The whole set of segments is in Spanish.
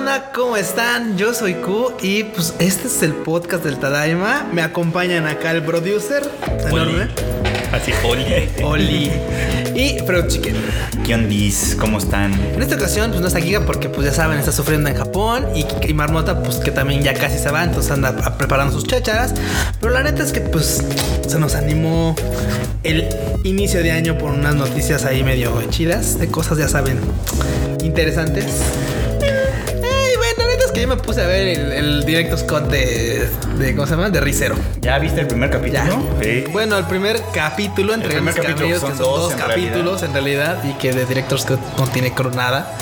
banda? ¿Cómo están? Yo soy Q y pues este es el podcast del Tadaima. Me acompañan acá el producer enorme. Así, Oli. Oli. Y Freud Chicken. ¿Qué ondis? ¿Cómo están? En esta ocasión, pues no está Giga porque, pues ya saben, está sufriendo en Japón. Y, y Marmota, pues que también ya casi se va, entonces anda preparando sus chácharas. Pero la neta es que, pues, se nos animó el inicio de año por unas noticias ahí medio chidas, de cosas, ya saben, interesantes. Yo me puse a ver el, el directo Scott de, de, ¿cómo se llama? De Ricero. ¿Ya viste el primer capítulo? Ya. Sí. Bueno, el primer capítulo entre El primer mis capítulo, camellos, son que son dos dos en capítulos en realidad y que de Director's Cut no tiene cro- nada.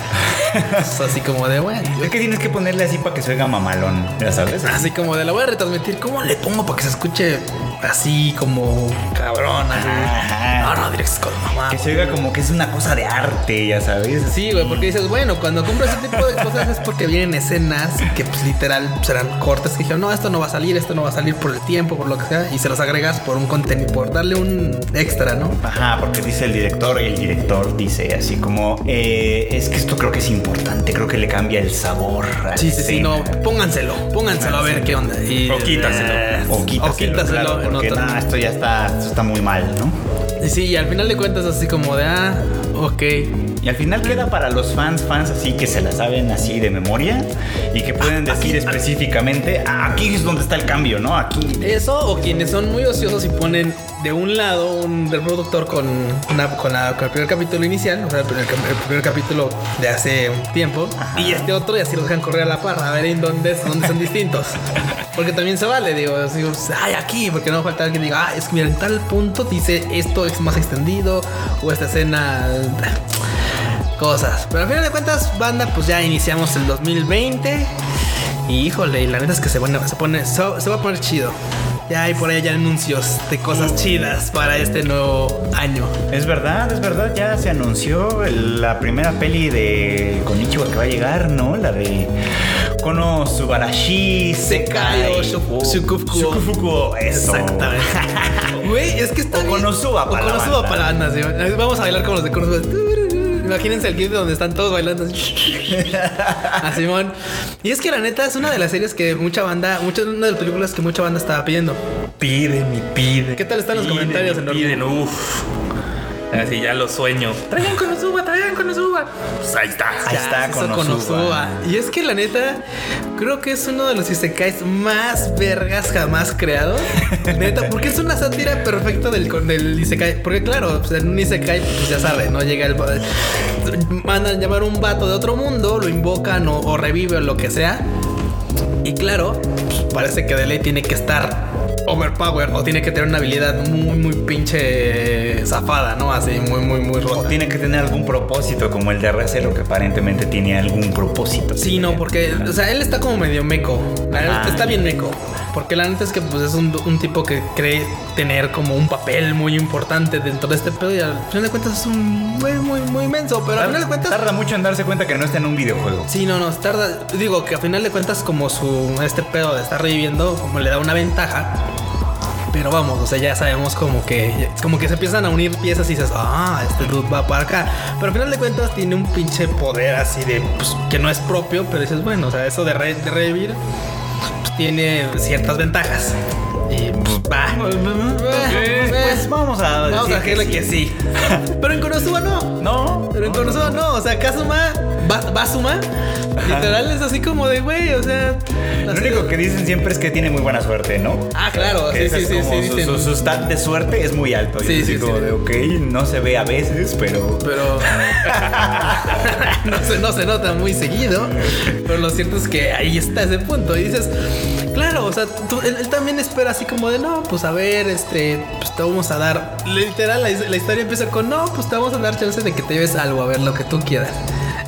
es así como de, bueno, Es que tienes que ponerle así para que se oiga mamalón, ya sabes. así como de la voy a retransmitir. ¿Cómo le pongo para que se escuche así como cabrón? Así? Ajá. No, no, Director's Cut, mamá. Que se oiga como que es una cosa de arte, ya sabes. Sí, güey, porque dices, bueno, cuando compras ese tipo de cosas es porque vienen escenas que pues literal serán cortes que dijeron, no, esto no va a salir, esto no va a salir por el tiempo, por lo que sea, y se los agregas por un contenido, por darle un extra, ¿no? Ajá, porque dice el director y el director dice así como, eh, es que esto creo que es importante, creo que le cambia el sabor. Sí, sí, sí, escena". no, pónganselo, pónganselo a ver qué onda. Y, O quítaselo. Eh, O quítaselo, o quítaselo claro, porque nah, esto ya está, esto está muy mal, ¿no? Y sí, y al final de cuentas así como de, ah, ok. Y al final queda para los fans, fans así que se la saben así de memoria y que pueden decir específicamente, "Ah, aquí es donde está el cambio, ¿no? Aquí. Eso o quienes son muy ociosos y ponen de un lado un reproductor con, una- con, la- con el primer capítulo inicial, o sea, el primer, el primer capítulo de hace un tiempo, y este otro y así los dejan correr a la par, a ver en dónde, dónde son distintos. Porque también se vale, digo, así, ay, aquí, porque no falta alguien que diga, ah, es que mira, en tal punto dice esto es más extendido, o esta escena cosas. Pero al final de cuentas, banda, pues ya iniciamos el 2020. Y híjole, y la neta es que se, se, pone, se va a poner chido. Ya hay por ahí ya anuncios de cosas chidas para este nuevo año. Es verdad, es verdad, ya se anunció el- la primera peli de Konichiwa que va a llegar, ¿no? La de Kono Subarashi Sekai Shukufuku. Shukufuku, eso. Exactamente. Güey, es que está. Konosuba Konosuba sí. Vamos a bailar como los de Konosuba. Imagínense el clip donde están todos bailando a Simón. Y es que la neta es una de las series que mucha banda, muchas una de las películas que mucha banda estaba pidiendo. Piden y piden. ¿Qué tal están los Piden comentarios, y enorme? Piden, uff. Así ya lo sueño. Traigan con suba, traigan con suba. Pues ahí está. Ahí Ya, está, Konosuba. Konosuba. Y es que la neta, creo que es uno de los isekais más vergas jamás creados. Neta, porque es una sátira perfecta del, del isekai. Porque claro, pues en un isekai, pues ya sabe, ¿no? Llega el... Mandan llamar un vato de otro mundo, lo invocan o, o revive o lo que sea. Y claro, pues, parece que de ley tiene que estar overpowered o tiene que tener una habilidad muy, muy pinche zafada, ¿no? Así, muy, muy, muy O rota. tiene que tener algún propósito, como el de Recelo, que aparentemente tiene algún propósito. Sí, no, porque, o sea, él está como medio meco. Está bien meco. Porque la neta es que pues, es un, un tipo que cree tener como un papel muy importante dentro de este pedo y al final de cuentas es un güey muy, muy inmenso. Pero al final de cuentas... Tarda mucho en darse cuenta que no está en un videojuego. Sí, no, no, tarda. Digo que a final de cuentas, como su este pedo de estar reviviendo, como le da una ventaja. Pero vamos, o sea, ya sabemos como que como que se empiezan a unir piezas y dices, ah, este dude va para acá. Pero al final de cuentas tiene un pinche poder así de pues, que no es propio, pero dices, bueno, o sea, eso de, re- de revivir pues, tiene ciertas ventajas. Y pues va. Pues vamos a Vamos decir a dejarle que sí. Pero en Konosuba no. No, Pero en Konosuba no, o sea, Kazuma, Ba- Basuma, literal es así como de güey, o sea. Lo único que dicen siempre es que tiene muy buena suerte, ¿no? Ah, claro, sí, sí, sí, sí, su, dicen. su- su stat de suerte es muy alto. Sí, sí, como sí. de, ok, no se ve a veces, pero... Pero no, se, no se nota muy seguido. Pero lo cierto es que ahí está ese punto. Y dices, claro, o sea, tú- él, él también espera así como de no, pues a ver, este, pues te vamos a dar. Literal, la, la historia empieza con no, pues te vamos a dar chance de que te lleves algo, a ver lo que tú quieras.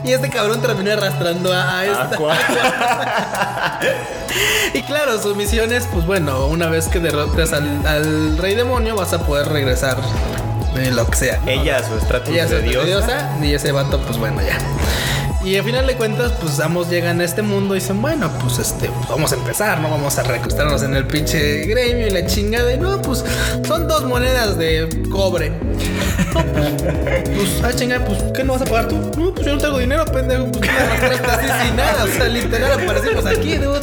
Y este cabrón termina arrastrando a, a esta. y claro, su misión es, pues bueno, una vez que derrotes al, al rey demonio, vas a poder regresar de lo que sea. ¿no? Ella, su estrato Ella de diosa y ese vato, pues bueno, ya. Y al final de cuentas, pues ambos llegan a este mundo y dicen, bueno, pues este, vamos a empezar, ¿no? Vamos a recostarnos en el pinche gremio y la chingada. Y no, pues son dos monedas de cobre. No, pues, pues, ah, chinga, pues, ¿qué no vas a pagar tú? No, pues yo no tengo dinero, pendejo. Pues me así sin nada. O sea, literal, aparecimos aquí, dude.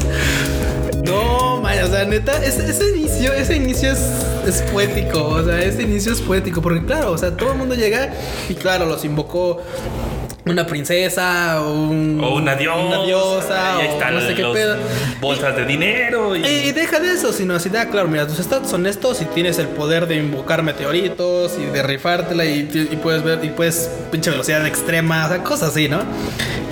No, Maya, o sea, neta, ese, inicio, ese inicio es poético, o sea, ese inicio es poético, porque claro, o sea, todo el mundo llega y claro, los invocó una princesa o, un- O una diosa. una diosa, y ahí o están no sé qué pedo. bolsas de dinero. Y, Y, y deja de eso, sino así, da, claro, mira, tus stats son estos y tienes el poder de invocar meteoritos y de rifártela y, y puedes ver, y puedes pinche velocidad extrema, o sea, cosas así, ¿no?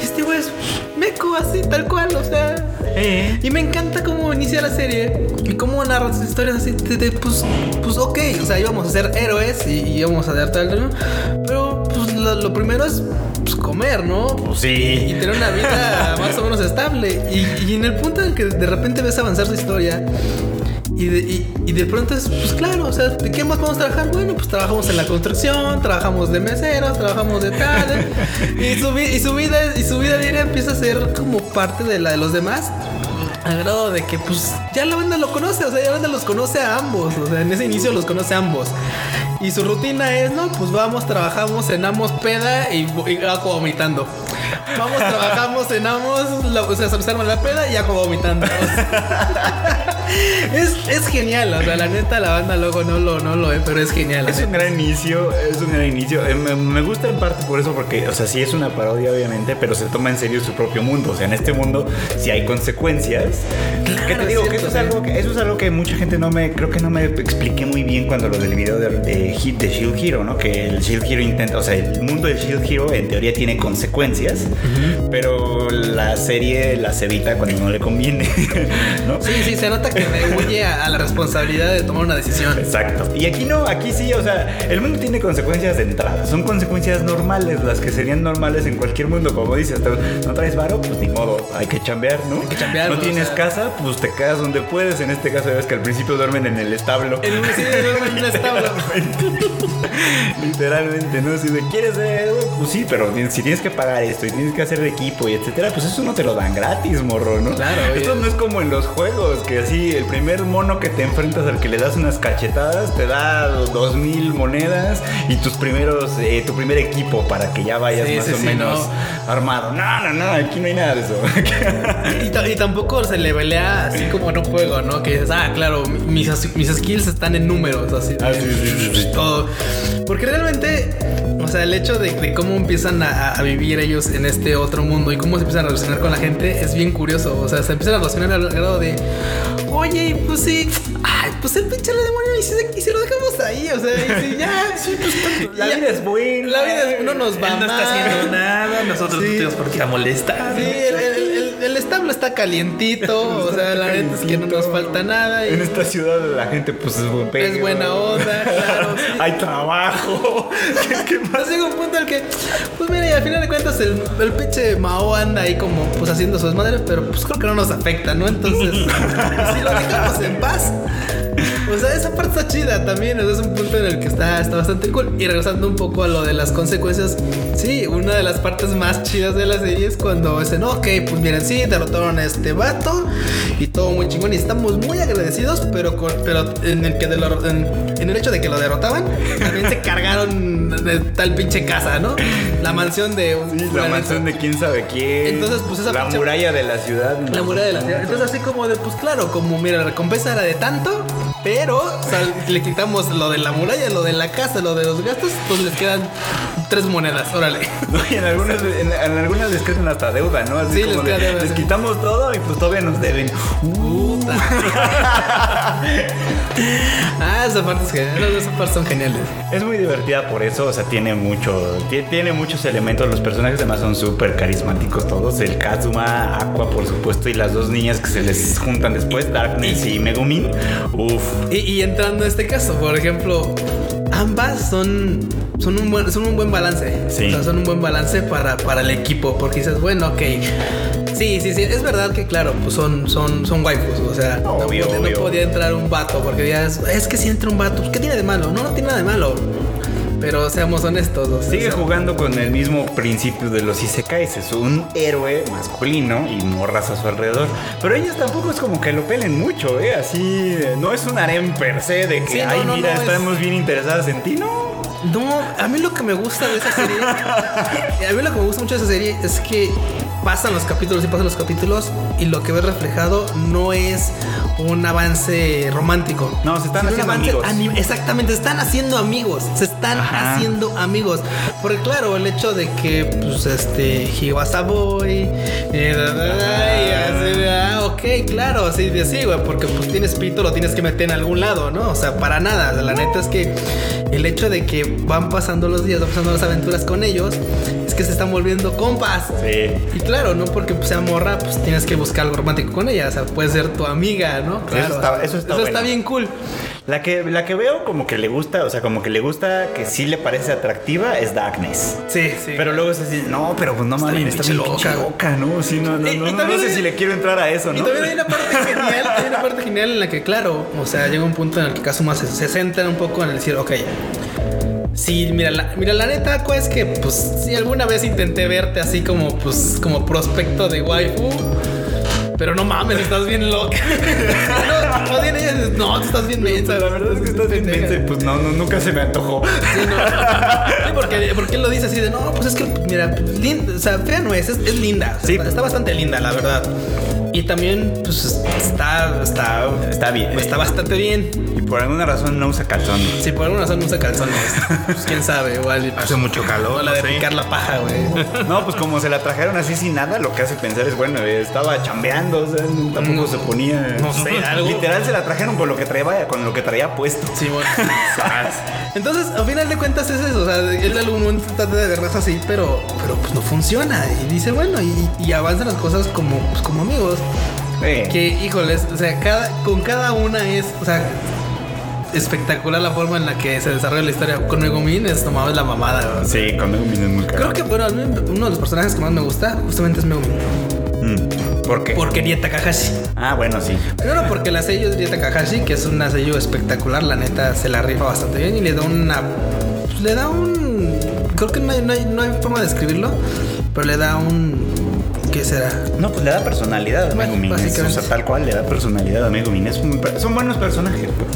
Y este güey es meco así, tal cual, o sea. Eh. Y me encanta cómo inicia la serie y cómo narra sus historias así de, de, pues, pues ok, o sea, íbamos a ser héroes y, y íbamos a dar tal, tal, pero pues lo, lo primero es pues, comer, ¿no? Pues Y sí. tener una vida más o menos estable. Y, y en el punto en que de repente ves avanzar su historia y de, y, de pronto es, pues claro, o sea, ¿de qué más podemos trabajar? Bueno, pues trabajamos en la construcción, trabajamos de meseros, trabajamos de tal. y, su, vi- y su vida y su vida diaria empieza a ser como parte de la de los demás. A grado de que pues ya la banda lo conoce, o sea, ya la banda los conoce a ambos, o sea, en ese inicio los conoce a ambos. Y su rutina es, no, pues vamos, trabajamos, cenamos peda y, y hago vomitando. Vamos, trabajamos, cenamos, la, o sea, se arma la peda y hago vomitando. es, es genial, o sea, la neta la banda luego no lo, no lo ve, pero es genial. Es un gran inicio, es un gran inicio. Eh, Me, me gusta en parte por eso, porque, o sea, sí es una parodia, obviamente, pero se toma en serio su propio mundo. O sea, en este mundo sí hay consecuencias. ¿Qué te es digo? cierto, que eso es, sí. algo que eso es algo que mucha gente no me, creo que no me expliqué muy bien cuando lo del video de, de, Hit- de Shield Hero, ¿no? Que el Shield Hero intenta, o sea, el mundo del Shield Hero en teoría tiene consecuencias, pero la serie las evita cuando no le conviene, ¿no? Sí, sí, se nota que me huye a, a la responsabilidad de tomar una decisión. Exacto. Y aquí no, aquí sí, o sea, el mundo tiene consecuencias de entrada. Son consecuencias normales, las que serían normales en cualquier mundo. Como dices, no traes varo, pues ni modo, hay que chambear, ¿no? Hay que chambear, No o tienes sea. casa, pues te quedas donde puedes. En este caso, ya ves que al principio duermen en el establo. En un, sí, duerme en un establo. Literalmente, ¿no? Si te quieres ver, pues sí, pero si tienes que pagar esto y tienes que hacer equipo y etcétera, pues eso no te lo dan gratis, morro, ¿no? Claro, Esto no es como en los juegos, que así el primer mono que te enfrentas al que le das unas cachetadas te da dos mil monedas y tus primeros, eh, tu primer equipo para que ya vayas Sí, más sí, o sí, menos no. armado. No, no, no, aquí no hay nada de eso. Y, ta- y tampoco se le velea así como en un juego, ¿no? Que dices, ah, claro, mis, mis skills están en números, así. Ah, sí, sí, sí, sí. Todo. Porque realmente, o sea, el hecho de, de cómo empiezan a, a vivir ellos en este otro mundo y cómo se empiezan a relacionar con la gente es bien curioso. O sea, se empiezan a relacionar al grado de, oye, pues sí, ay, pues el pinche demonio y si, y lo dejamos ahí, o sea, y si ya, sí, pues La ya- vida es buena. La vida es, no nos va Él no está haciendo nada. Nosotros Sí. no tenemos por qué a molestar. Sí, el- el establo está calientito, o sea, la neta es que no nos falta nada. Y En esta ciudad la gente pues es buen es buena onda, claro. sí. Hay trabajo. ¿Qué, qué más? Entonces llega un punto el que, pues mira, y al final de cuentas el, el pinche Mao anda ahí como pues haciendo su desmadre, pero pues creo que no nos afecta, ¿no? Entonces, si lo dejamos en paz. O sea, esa parte está chida también. Es un punto en el que está, está bastante cool. Y regresando un poco a lo de las consecuencias, sí, una de las partes más chidas de la serie es cuando dicen, ok, pues miren, sí, derrotaron a este vato y todo muy chingón. Y estamos muy agradecidos, pero, con- pero en, el que de lo- en, en el hecho de que lo derrotaban, también se cargaron de tal pinche casa, ¿no? La mansión de Sí, la mansión de quién sabe quién. Entonces, pues, esa La pinche- muralla de la ciudad. La muralla de la ciudad. Entonces, así como de, pues claro, como mira, la recompensa era de tanto, pero sal- le quitamos lo de la muralla, lo de la casa, lo de los gastos, pues les quedan tres monedas, órale. No, y en algunas, en, en algunas les quedan hasta deuda, ¿no? Así Sí, como les de, deuda, les sí. quitamos todo y pues todavía nos deben. Puta. ah, esa parte es genial. Esas partes son geniales. Es muy divertida por eso, o sea, tiene mucho, tie- tiene muchos elementos. Los personajes además son súper carismáticos todos. El Kazuma, Aqua, por supuesto, y las dos niñas que se les juntan después, Darkness y Megumin. Uf. Y, y entrando a este caso, por ejemplo, ambas son, son, un, buen, son un buen balance. Sí. O sea, son un buen balance para, para el equipo. Porque dices, bueno, ok. Sí, sí, sí. Es verdad que, claro, pues son, son, son waifus. O sea, no Obvio, podía- no, podía entrar un vato. Porque ya es, es que si entra un vato, ¿qué tiene de malo? No, no tiene nada de malo. Pero seamos honestos. o sea, Sigue jugando con el mismo principio de los isekais. Es un héroe masculino y morras a su alrededor. Pero ellas tampoco es como que lo pelen mucho, ¿eh? Así, eh, no es un harem per se de que, Sí, no, ay, no, mira, no, es- estamos bien interesadas en ti, ¿no? No, a mí lo que me gusta de esa serie, a mí lo que me gusta mucho de esa serie es que pasan los capítulos y pasan los capítulos y lo que ves reflejado no es un avance romántico. No, se están haciendo amigos. Exactamente, se están haciendo amigos, se están Ajá. haciendo amigos. Porque claro, el hecho de que, pues, este, he was a boy, eh, así, ah, ok, claro, sí, de- sí, güey, porque pues tienes pito, lo tienes que meter en algún lado, ¿no? O sea, para nada. La neta es que el hecho de que van pasando los días, van pasando las aventuras con ellos, es que se están volviendo compas. Sí. Y claro, no porque pues, sea morra, pues tienes que buscar algo romántico con ella. O sea, puede ser tu amiga, ¿no? Claro. está- eso está bueno. bien cool. La que, la que veo como que le gusta, o sea, como que le gusta, que sí le parece atractiva, es Darkness. Sí, sí. Pero luego es así, no, pero pues no mames, bien está bien pinche loca. loca, ¿no? Sí, no, no, Y- no, y no, no sé hay- si le quiero entrar a eso, Y ¿no? también hay una parte genial, hay una parte genial en la que, claro, o sea, llega un punto en el que Kazuma se, se centra un poco en el decir, ok, sí, mira, la, mira, la neta, es que, pues, si alguna vez intenté verte así como, pues, como prospecto de waifu, pero no mames, estás bien loca. no, más bien ella dice, no, tú estás bien mensa. La verdad es que estás bien pendeja". mensa y, pues no, no, nunca se me antojó. Sí, no. Sí, porque, porque él lo dice así de, no, pues es que, mira, linda, o sea, fea no es, es, es linda. O sea, Sí. está bastante linda, la verdad. Y también, pues, está, está, Está bien. está bastante bien. Y por alguna razón no usa calzón. Si por alguna razón no usa calzones, pues quién sabe, igual. Hace mucho calor, O la de picar la paja, güey. No, pues como se la trajeron así sin nada, lo que hace pensar es, bueno, estaba chambeando, o sea, tampoco se ponía... no sé, algo. Literal se la trajeron por lo que traía, con lo que traía puesto. Sí, bueno. Entonces, al final de cuentas es eso. O sea, algún momento trata de verlas así, pero, pero pues no funciona. Y dice, bueno, y, y avanzan las cosas como, pues, como amigos. Eh, Que, híjoles, o sea, cada, con cada una es, o sea, espectacular la forma en la que se desarrolla la historia. Con Megumin es nomás la mamada. ¿verdad? Sí, con Megumin es muy caro. Creo que, bueno, uno de los personajes que más me gusta justamente es Megumin. Mm, ¿Por qué? Porque Rie Takahashi. Ah, bueno, sí. Primero porque la sello es Rie Takahashi, que es una sello espectacular, la neta se la rifa bastante bien y le da una. pues, le da un. Creo que no hay, no hay, no hay forma de describirlo, pero le da un. ¿Qué será? No, pues le da personalidad a Bueno, Megumin. es- O sea, tal cual le da personalidad a Megumin. Es un- son buenos personajes. pues.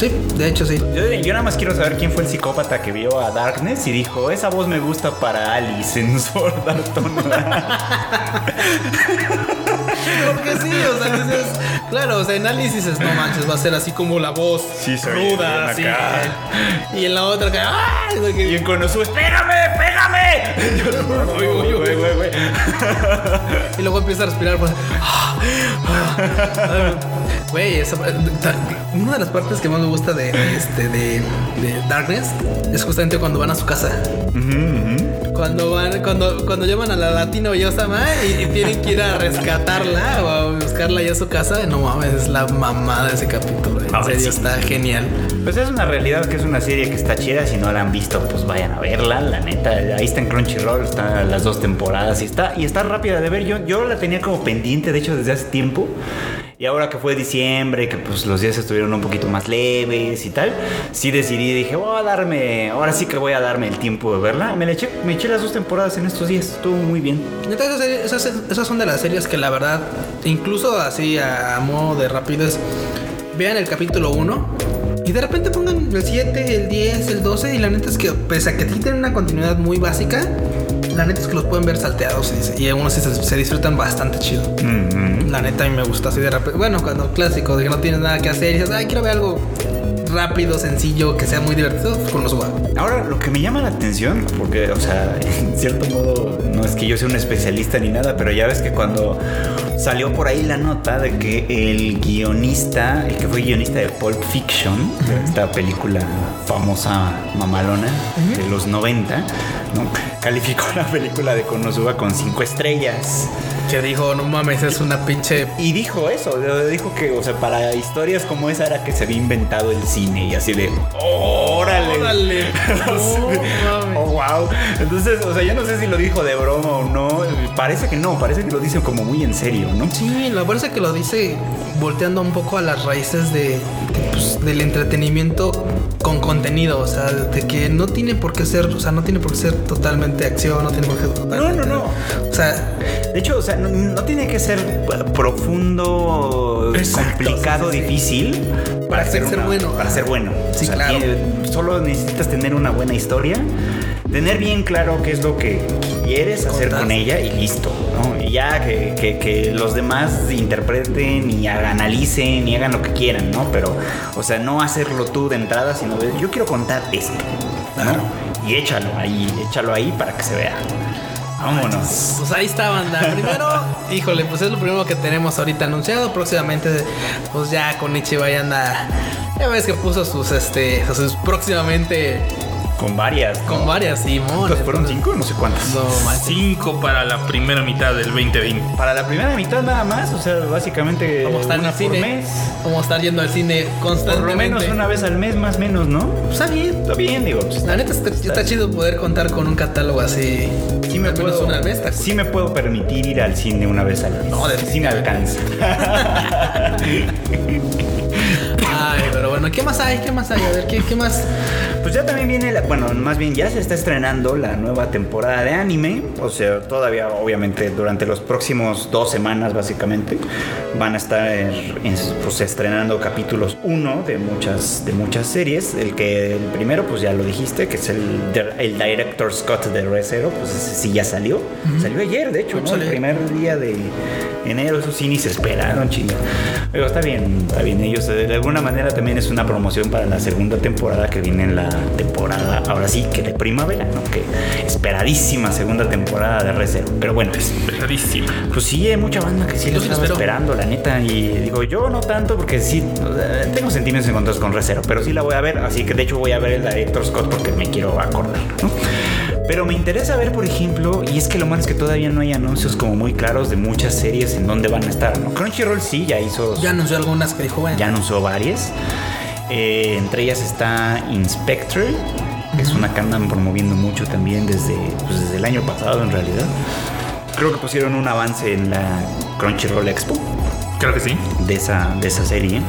Sí, de hecho sí. Yo, yo nada más quiero saber quién fue el psicópata que vio a Darkness y dijo, esa voz me gusta para Alice en Sword Art Online". Porque sí, o sea, dices, claro, o sea, en Alice dices, no manches, va a ser así como la voz Sí, ruda, así. Y en la otra, que, güey, que- y en Konosuba, ¡pégame, pégame! Uy, uy, uy. Güey, güey, güey. Y luego empieza a respirar, pues. Güey, esa- ta- una de las partes que más me gusta de, este, de, de Darkness es justamente cuando van a su casa. Cuando van, cuando, cuando llaman a la latino Yosama y, y tienen que ir a rescatarla o a buscarla ya a su casa, no mames, es la mamada de ese capítulo. En serio, sí. está genial. Pues es una realidad que es una serie que está chida. Si no la han visto, pues vayan a verla. La neta, ahí está en Crunchyroll, están las dos temporadas y está, y está rápida de ver. Yo, yo la tenía como pendiente, de hecho, desde hace tiempo. Y ahora que fue diciembre, que pues los días estuvieron un poquito más leves y tal, sí decidí, dije, voy a darme, ahora sí que voy a darme el tiempo de verla. Me eché, me eché las dos temporadas en estos días, estuvo muy bien. Neta, esas, esas, son de las series que la verdad, incluso así a, a modo de rapidez, vean el capítulo 1 y de repente pongan el 7, el 10, el 12 y la neta es que pese a que tienen una continuidad muy básica, la neta es que los pueden ver salteados y, y algunos se, se disfrutan bastante chido. Mm. La neta a mí me gusta así de repente. Bueno, cuando clásico, de que no tienes nada que hacer y dices, ay, quiero ver algo rápido, sencillo, que sea muy divertido, pues con los. Ahora, lo que me llama la atención, porque, o sea, en cierto modo, no es que yo sea un especialista ni nada, pero ya ves que cuando salió por ahí la nota de que el guionista, el que fue guionista de Pulp Fiction, esta película famosa mamalona de los 90, ¿no? calificó la película de Konosuba con 5 estrellas. Que dijo, no mames, es una pinche. Y dijo eso, dijo que, o sea, para historias como esa era que se había inventado el cine y así de, órale. Órale. oh, wow. Entonces, o sea, yo no sé si lo dijo de broma o no. Parece que no, parece que lo dice como muy en serio, ¿no? Sí, la parece que lo dice volteando un poco a las raíces de, pues, del entretenimiento con contenido, o sea, de que no tiene por qué ser, o sea, no tiene por qué ser totalmente acción, no tiene por qué ser totalmente, No, no, no. O sea, De hecho, o sea, no, no tiene que ser profundo, Exacto, complicado, sí, sí. difícil Para ser una- bueno. Para ser bueno. Sí, claro. tiene- solo necesitas tener una buena historia, tener bien claro qué es lo que quieres hacer con ella y listo, ¿no? Y ya que, que- que los demás interpreten y analicen y hagan lo que quieran, ¿no? Pero, o sea, no hacerlo tú de entrada, sino de, yo quiero contar esto, ¿no? Claro. Y échalo ahí, échalo ahí para que se vea. Vámonos. Pues ahí está, banda. Primero, híjole, pues es lo primero que tenemos ahorita anunciado. Próximamente, pues ya con Ichiba ya anda. Ya ves que puso sus, este, sus próximamente Con varias. ¿no? con varias Simón. ¿Cuántas fueron cinco? No sé cuántas. No, manches. Cinco para la primera mitad del 2020. Para la primera mitad nada más, o sea, básicamente Vamos a estar en el por cine. mes. Vamos a estar yendo al cine Por constantemente. lo menos una vez al mes, más o menos, ¿no? Pues está bien. Está bien, digo. pues, La neta está, está chido poder contar con un catálogo así. Sí me, puedo, una vez. está sí me puedo permitir ir al cine una vez al mes. No, de- sí me alcanza. Ay, pero bueno, ¿qué más hay? ¿Qué más hay? A ver, ¿qué, qué más? Pues ya también viene, la, bueno, más bien ya se está estrenando la nueva temporada de anime. O sea, todavía, obviamente, durante los próximos dos semanas, básicamente, van a estar pues, estrenando capítulos 1 de muchas, de muchas series. El que el primero, pues ya lo dijiste, que es el, el Director Scott de Re Zero, pues ese sí ya salió. Salió ayer, de hecho, ¿no? El primer día de enero, eso sí ni se esperaron, chinga. Pero está bien, está bien. Ellos eh, de alguna manera también es una promoción para la segunda temporada que viene en la temporada, ahora sí, que de primavera, ¿no? Que esperadísima segunda temporada de Recero. Pero bueno, pues, Pesadísimo. pues sí, hay mucha banda que sí lo estaba esperando, la neta. Y digo, yo no tanto porque sí, tengo sentimientos encontrados con Recero, pero sí la voy a ver. Así que de hecho voy a ver el Director Scott porque me quiero acordar, ¿no? Pero me interesa ver, por ejemplo, y es que lo malo es que todavía no hay anuncios como muy claros de muchas series en dónde van a estar, ¿no? Crunchyroll sí, ya hizo, Ya anunció algunas que dijo, bueno. ya anunció varias. Eh, entre ellas está Inspector, que es una que andan promoviendo mucho también desde, pues, desde el año pasado en realidad. Creo que pusieron un avance en la Crunchyroll Expo Creo que sí. de esa, de esa serie.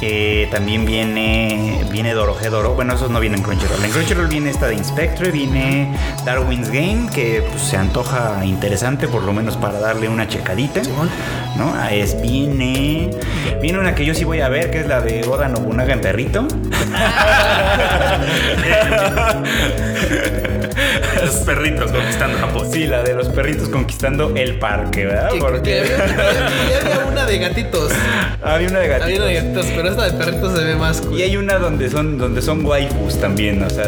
Eh, también viene viene Dorohedoro. Bueno, esos no vienen en Crunchyroll. En Crunchyroll viene esta de Inspector, viene Darwin's Game, que pues, se antoja interesante, por lo menos para darle una checadita. ¿No? Es, viene. Viene una que yo sí voy a ver, que es la de Oda Nobunaga en perrito. Los perritos conquistando Japón. Sí, la de los perritos conquistando el parque, ¿verdad? Que- que Porque había, había- había una de gatitos. había una de gatitos. Había una de gatitos, pero esta de perritos se ve más cool. Y hay una donde son, donde son waifus también, o sea,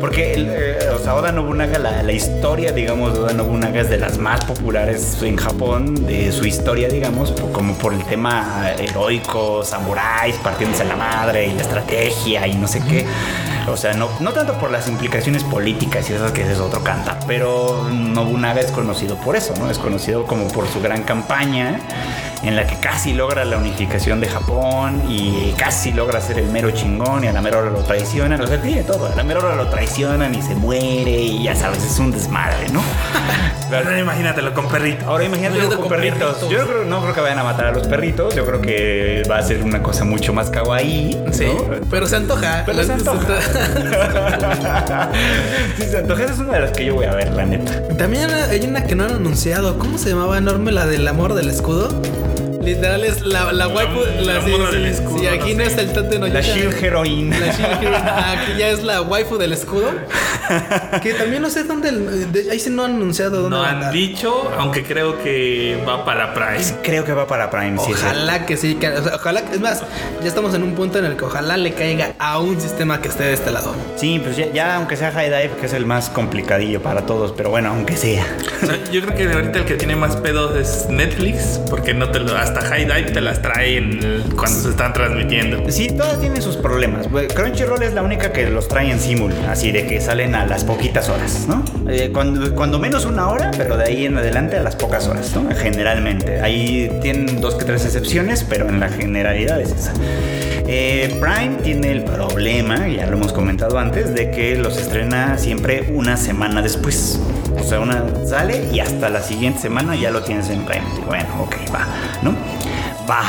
porque el, eh, o sea, Oda Nobunaga, la, la historia, digamos, de Oda Nobunaga es de las más populares en Japón, de su historia, digamos, como por el tema heroico, samuráis, partiéndose la madre y la estrategia y no sé qué. O sea, no, no tanto por las implicaciones políticas y esas que es otro canta, pero Nobunaga es conocido por eso, ¿no? Es conocido como por su gran campaña en la que casi logra la unificación de Japón y casi logra ser el mero chingón y a la mera hora lo traicionan. O sea, tiene todo. A la mera hora lo traicionan y se muere y ya sabes, es un desmadre, ¿no? Ahora imagínatelo con perrito. Ahora imagínate Imagínate con, con perritos. perritos. Yo creo, no creo que vayan a matar a los perritos. Yo creo que va a ser una cosa mucho más kawaii. ¿no? Sí, pero se antoja. Pero se antoja. sí, se antoja. Esa es una de las que yo voy a ver, la neta. También hay una que no han anunciado. ¿Cómo se llamaba enorme la del amor del escudo? Literal es la, la waifu. la La, sí, morra sí, del escudo, sí, aquí no sé. es el Tate no La. Shield Heroine. La Shield Hero. Ah, Aquí ya es la waifu del escudo. Que también no sé dónde. de- ahí sí no han anunciado dónde. No han andar. dicho, aunque creo que va para Price. Creo que va para Prime. sí, Ojalá que sí. que- o sea, ojalá. Es más, ya estamos en un punto en el que ojalá le caiga a un sistema que esté de este lado. Sí, pues ya, ya aunque sea High Dive, que es el más complicadillo para todos, pero bueno, aunque sea. O sea, yo creo que ahorita el que tiene más pedos es Netflix, porque no te lo, hasta High Dive te las trae en el- cuando se están transmitiendo. Sí, todas tienen sus problemas. Crunchyroll es la única que los trae en simul, así de que salen a las poquitas horas, ¿no? Eh, cuando, cuando menos una hora, pero de ahí en adelante a las pocas horas, ¿no? Generalmente. Ahí tienen dos que tres excepciones, pero en la generalidad es esa. Eh, Prime tiene el problema, ya lo hemos comentado antes, de que los estrena siempre una semana después. O sea, una sale y hasta la siguiente semana ya lo tienes en Prime. Bueno, ok, va, ¿no? Va.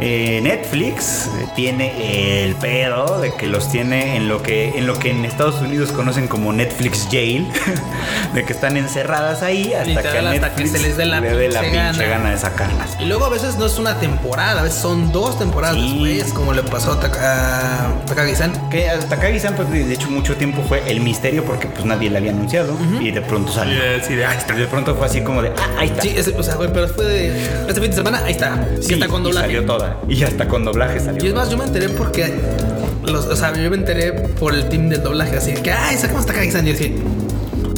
Eh, Netflix tiene el pedo de que los tiene en lo que en lo que en Estados Unidos conocen como Netflix jail, de que están encerradas ahí hasta Literal, que, a hasta Netflix que se les dé la le dé la pinche pinche gana. gana de sacarlas. Y luego a veces no es una temporada, a veces son dos temporadas Sí. después, como le pasó a Taka- a Takagi-san. Que hasta Takagi-san, pues, de hecho, mucho tiempo fue el misterio porque pues nadie le había anunciado y de pronto Y salió. así de, ahí está. Y de pronto fue así como de, ah, ahí está. Sí, ese- o sea, güey, pero fue de este fin de semana, ahí está. Sí, Sí, está con doblaje. salió toda. Y hasta con doblaje salió. Y es más, yo me enteré porque. Los, o sea, yo me enteré por el team del doblaje, así que, ay, sacamos Takagi-san. Y yo dije,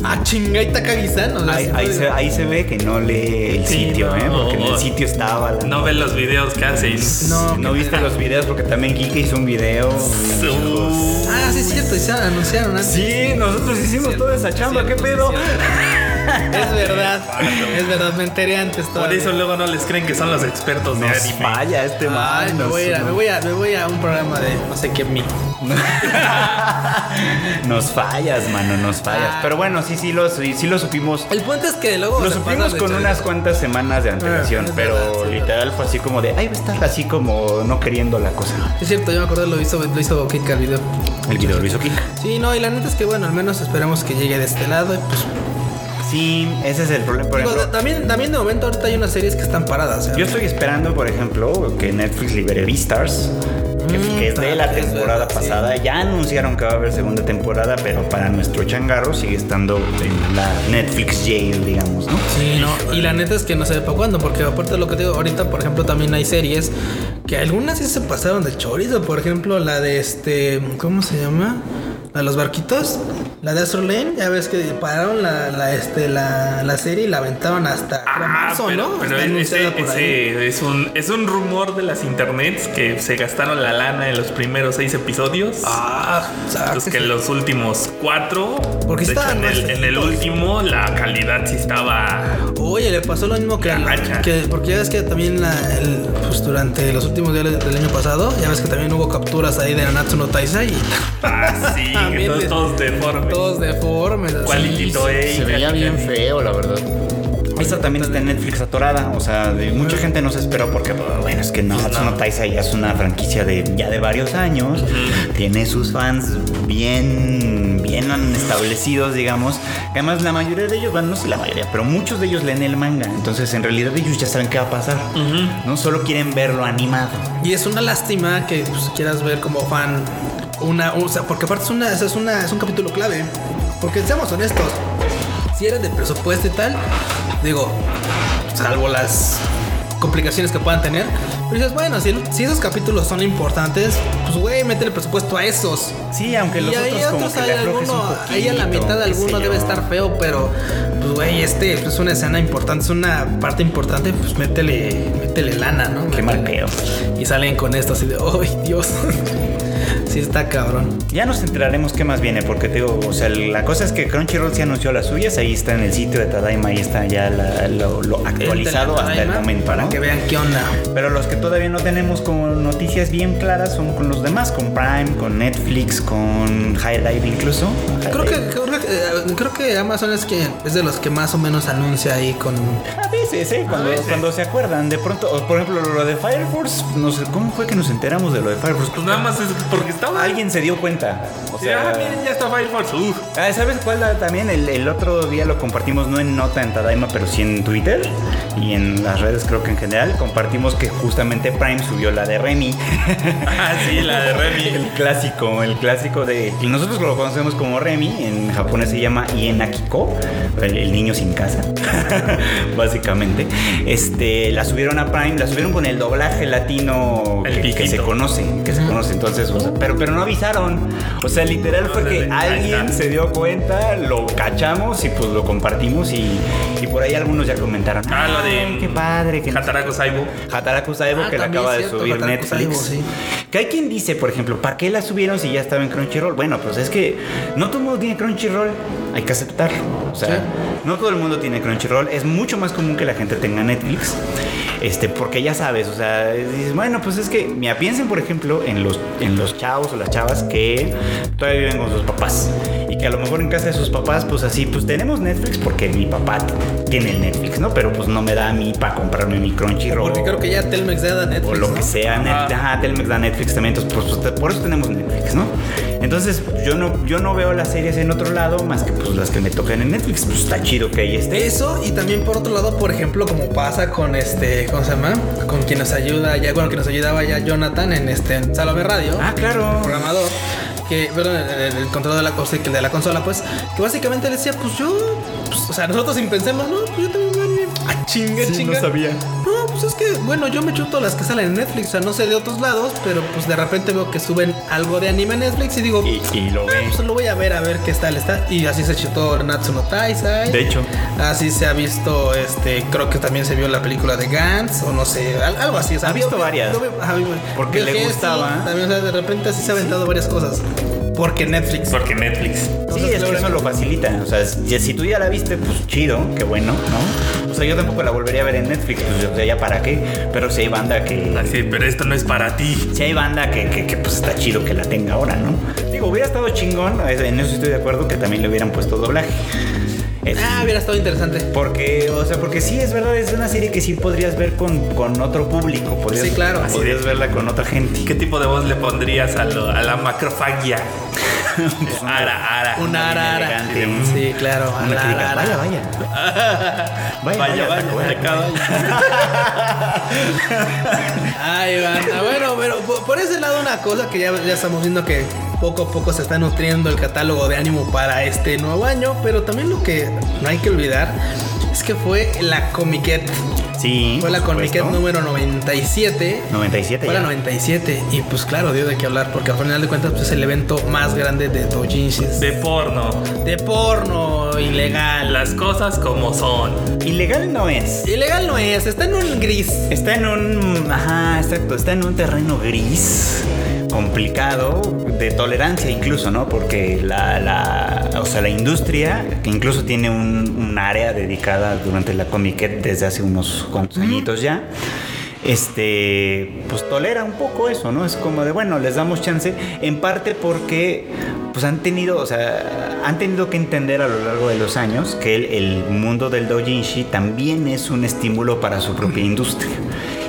ah, chinga, y Takagi-san. O sea, Ahí, ahí se, de- ahí se ve que no lee el Sí, sitio, no. ¿eh? Porque en el sitio estaba la No ven los videos que hacen. No, ¿No viste los videos? Porque también Kike hizo un video. Uh, Ah, sí, es cierto, y se anunciaron antes. Sí, nosotros hicimos toda esa chamba, ¿qué pedo? Es verdad, es verdad, me enteré antes Por todavía. eso luego no les creen que son los expertos de Nos anime. falla este Ay, man. me voy, a, me, voy a, me voy a un programa de no sé qué mi. Nos fallas, mano, nos fallas. Ah. Pero bueno, sí, sí lo, sí, sí lo supimos. El punto es que luego. Lo se supimos pasan de con unas cuantas semanas de antelación, Ah, es pero verdad, sí, literal fue así como de, ahí va a estar así como no queriendo la cosa. Es cierto, yo me acordé, lo hizo, lo hizo Kika el video. El video lo hizo Kik. Sí, no, y la neta es que bueno, al menos esperemos que llegue de este lado. Y pues, Sí, ese es el problema. Por digo, ejemplo, también, también de momento ahorita hay unas series que están paradas. ¿eh? yo estoy esperando, por ejemplo, que Netflix libere Beastars. Que, Mm, que es de la temporada verdad, sí. pasada. Ya anunciaron que va a haber segunda temporada, pero para nuestro changarro sigue estando en la Netflix jail, digamos, ¿no? Sí, no, y la neta es que no sé para cuándo, porque aparte de lo que te digo, ahorita, por ejemplo, también hay series que algunas sí se pasaron de chorizo. Por ejemplo, la de este, ¿cómo se llama? De los barquitos, la de Astro Lane, ya ves que pararon la, la, este, la, la serie y la aventaban hasta Ah, marzo, pero, ¿no? pero Está ese, ese es, un, es un rumor de las internets que se gastaron la lana en los primeros seis episodios. Ah, Los que sí. los últimos cuatro. Porque de hecho, en el, en último la calidad sí estaba. Oye, le pasó lo mismo que, la- que- porque ya ves que también la- el- pues durante los últimos días del año pasado, ya ves que también hubo capturas ahí de Nanatsu no Taizai y Ah, sí, todos, de- todos deformes. todos deformes. Cualitito, eh. Se veía bien feo, la verdad. Esta también está en Netflix atorada, o sea, de mucha gente no se esperó porque, pues, bueno, es que no, no Taisai ya es una franquicia de ya de varios años, tiene sus fans bien, bien establecidos, digamos, que además la mayoría de ellos, bueno, no sé la mayoría, pero muchos de ellos leen el manga, entonces en realidad ellos ya saben qué va a pasar, no solo quieren verlo animado. Y es una lástima que pues, quieras ver como fan una, o sea, porque aparte es una, es una, es un capítulo clave. Porque seamos honestos, si eres de presupuesto y tal, digo, salvo las complicaciones que puedan tener, pero dices, bueno, si, si esos capítulos son importantes, pues güey, métele presupuesto a esos. Sí, aunque los y hay otros como otros, que hay alguno, ahí a la mitad de alguno debe estar feo, pero pues güey, este pues, es una escena importante, es una parte importante, pues métele, métele lana, ¿no? Qué mal pedo. Y salen con esto así de, ¡ay, Dios! Sí está cabrón. Ya nos enteraremos qué más viene, porque te digo, o sea, la cosa es que Crunchyroll se anunció las suyas, ahí está en el sitio de Tadaima, ahí está ya la- lo, lo actualizado hasta el momento, Para ¿no? que vean qué onda. Pero los que todavía no tenemos como noticias bien claras son con los demás, con Prime, con Netflix, con High Dive incluso. Creo, que, eh, creo que Amazon es, que es de los que más o menos anuncia ahí con... A veces, ¿eh? Cuando, veces. cuando se acuerdan, de pronto, o por ejemplo, lo de Fire Force, no sé, ¿cómo fue que nos enteramos de lo de Fire Force? Pues nada más es porque estaba. Alguien se dio cuenta. O Ah, miren, ya está Fire Force. Uf. Ah, ¿Sabes cuál también? El, el otro día lo compartimos, no en nota en Tadaima, pero sí en Twitter y en las redes, creo que en general. Compartimos que justamente Prime subió la de Remy. Ah, sí, la de el Remy. clásico, el clásico de. Nosotros lo conocemos como Remy, en japonés se llama Ienakiko, el, el niño sin casa, básicamente. Este, la subieron a Prime, la subieron con el doblaje latino El que, que se conoce, que se conoce. Entonces, o sea, pero, pero no avisaron. O sea, literal fue que alguien se dio cuenta, lo cachamos y pues lo compartimos y, y por ahí algunos ya comentaron. Ah, lo de- "Ay, qué padre. Que Hataraku Saibo. Hataraku Saibo Ah, que la acaba de cierto, subir Hataraku Netflix. Saibo, sí. Que hay quien dice, por ejemplo, ¿para qué la subieron si ya estaba en Crunchyroll? Bueno, pues es que no todo el mundo tiene Crunchyroll, hay que aceptarlo. O sea, Sí. no todo el mundo tiene Crunchyroll, es mucho más común que la gente tenga Netflix. Este, porque ya sabes, o sea, dices, bueno, pues es que, mira, piensen, por ejemplo, en los, en los chavos o las chavas que todavía viven con sus papás. Y que a lo mejor en casa de sus papás, pues así, pues tenemos Netflix porque mi papá tiene el Netflix, ¿no? Pero pues no me da a mí para comprarme mi Crunchyroll. Porque creo que ya Telmex da Netflix. O lo ¿no? que sea, Net- Ajá. ajá, Telmex da Netflix también, entonces pues, pues, por eso tenemos Netflix, ¿no? Entonces yo no, yo no veo las series en otro lado más que pues las que me tocan en Netflix, pues está chido que ahí esté. Eso y también por otro lado, por ejemplo, como pasa con este, ¿cómo se llama? Con quien nos ayuda ya, bueno, que nos ayudaba ya Jonathan en este en Salome Radio. Ah, claro. programador que perdón el, el control de la cosa de la consola pues que básicamente le decía pues yo pues, o sea nosotros sin pensarlo no pues yo también chinga Sí, chinga no sabía. no pues es que bueno yo me chuto las que salen en Netflix o sea no sé de otros lados pero pues de repente veo que suben algo de anime en Netflix y digo Y, y lo "Ah, ve. pues lo voy a ver a ver qué tal está y así se chutó Natsu no Taisai De hecho. así se ha visto este creo que también se vio la película de Gantz o no sé al- algo así o sea, Ha visto varias. Porque le gustaba. también o sea de repente así se ha aventado varias cosas porque Netflix Porque Netflix. Sí, es que eso lo facilita. O sea, si, si tú ya la viste, pues chido, qué bueno, ¿no? O sea, yo tampoco la volvería a ver en Netflix, pues o sea, ya para qué. Pero si hay banda que. Así, pero esto no es para ti. Si hay banda que, que, que, pues está chido que la tenga ahora, ¿no? Digo, hubiera estado chingón, en eso estoy de acuerdo, que también le hubieran puesto doblaje. Es- Ah, hubiera estado interesante. Porque, o sea, porque sí, es verdad, es una serie que sí podrías ver con, con otro público. Podrías, Sí, claro. Podrías verla con otra gente. ¿Qué tipo de voz le pondrías a, lo- a la macrofagia? ara, ara. Una ara, ara. elegante. Sí, claro. Una ara, ara. vaya, vaya. Vaya, Vaya, vaya, eh. acá vaya. Ay, banda. Bueno, pero por, ese lado una cosa que ya estamos viendo que poco a poco se está nutriendo el catálogo de ánimo para este nuevo año, pero también lo que no hay que olvidar es que fue la Comiquet. Sí. Fue la Comiquet número 97. 97 Fue la ya. 97 y pues claro, dio de qué hablar porque al final de cuentas pues, es el evento más grande de doujinshis. De porno. de porno ilegal. Las cosas como son. Ilegal no es. Ilegal no es, está en un gris. Está en un. Ajá, exacto. Está en un terreno gris, complicado, de tolerancia incluso, ¿no? Porque la, la, o sea, la industria, que incluso tiene un, un área dedicada durante la Comiquet desde hace unos cuantos añitos ya. Este, pues tolera un poco eso, ¿no? Es como de, bueno, les damos chance, en parte porque, pues han tenido, o sea, han tenido que entender a lo largo de los años que el, el mundo del doujinshi también es un estímulo para su propia industria.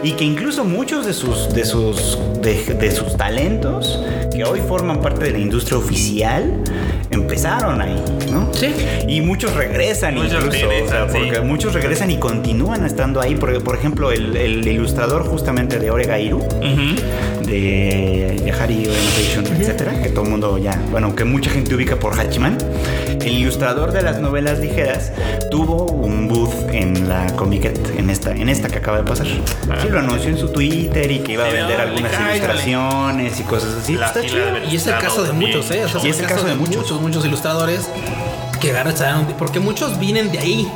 Y que incluso muchos de sus, de sus, de, sus talentos, que hoy forman parte de la industria oficial, empezaron ahí, ¿no? Sí. Y muchos regresan Muchos incluso, regresan, o sea, sí. porque muchos regresan y continúan estando ahí. Porque, por ejemplo, el, el ilustrador justamente de Oregairu, Ujú. de Yahari Orientation, etcétera, que todo el mundo ya, bueno, que mucha gente ubica por Hachiman. El ilustrador de las novelas ligeras tuvo un booth en la Comiquet, en esta, en esta que acaba de pasar. Sí, lo anunció en su Twitter y que iba a vender algunas ilustraciones y cosas así. La Pues está chido. de Y es el caso de muchos, ¿eh? O sea, Y es el caso de muchos. muchos, muchos ilustradores que un- porque muchos vienen de ahí.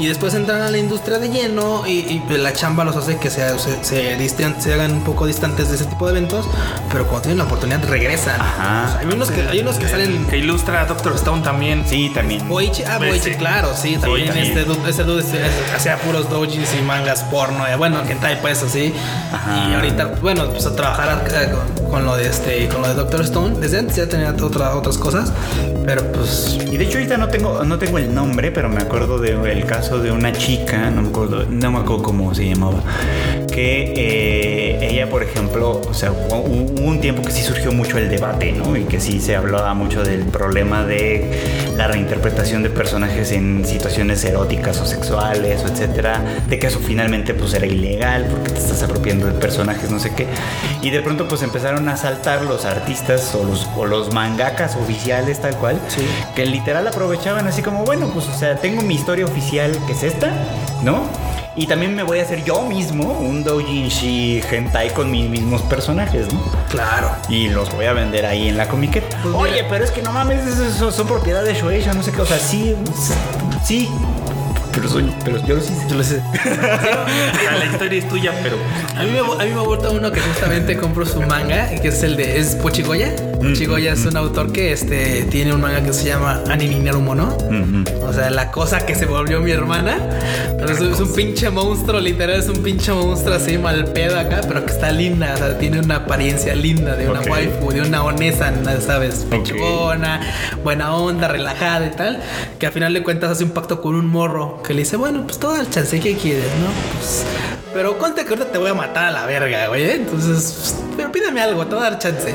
Y después entran a la industria de lleno y, y, pues, la chamba los hace que se, se, se distan- se hagan un poco distantes de ese tipo de eventos, pero cuando tienen la oportunidad regresan. Ajá. O sea, hay, unos que, hay unos que salen... Que ilustra a Doctor Stone también. Sí, también. Boichi, ah, Boichi, sí. claro, sí, también, también. este dude, ese dude es- hacía puros doujins y mangas porno, eh, bueno, hentai pues así. Ajá. Y ahorita, bueno, pues a trabajar eh, con, con lo de este, con lo de Doctor Stone. Desde antes ya tenía otra, otras cosas, pero pues Y de hecho ahorita no tengo, no tengo el nombre, pero me acuerdo del caso de una chica, no me acuerdo, no me acuerdo cómo se llamaba, que eh, ella, por ejemplo, o sea, hubo un tiempo que sí surgió mucho el debate, ¿no? Y que sí se hablaba mucho del problema de la reinterpretación de personajes en situaciones eróticas o sexuales, o etcétera, de que eso finalmente pues era ilegal porque te estás apropiando de personajes, no sé qué. Y de pronto pues empezaron a saltar los artistas o los, o los mangakas oficiales tal cual, Sí. que literal aprovechaban así como, bueno, pues o sea, tengo mi historia oficial que es esta, ¿no? Y también me voy a hacer yo mismo un doujinshi hentai con mis mismos personajes, ¿no? Claro. Y los voy a vender ahí en la comiqueta. Pues Oye, mira. pero es que no mames, eso- son, propiedad de Shueisha, no sé qué. O sea, sí, sí. Pero, soy, pero yo lo sí. Yo lo sé. La historia es tuya, pero A mí, me, a mí me gusta uno que justamente compro su manga, que es el de es Pochigoya. Pochigoya es un autor que este, tiene un manga que se llama Aninineru Mono. O sea, la cosa que se volvió mi hermana. Pero es, es un pinche monstruo, literal, es un pinche monstruo así mal pedo acá, pero que está linda. O sea, tiene una apariencia linda de una Ok. waifu, de una onesa, ¿sabes? Pechugona, buena onda, relajada y tal. Que al final de cuentas hace un pacto con un morro que le dice, bueno, pues todo el chance que quieres, ¿no? Pues, pero cuenta que ahorita te voy a matar a la verga, güey. ¿eh? Entonces, pues, pero pídeme algo, te voy a dar chance.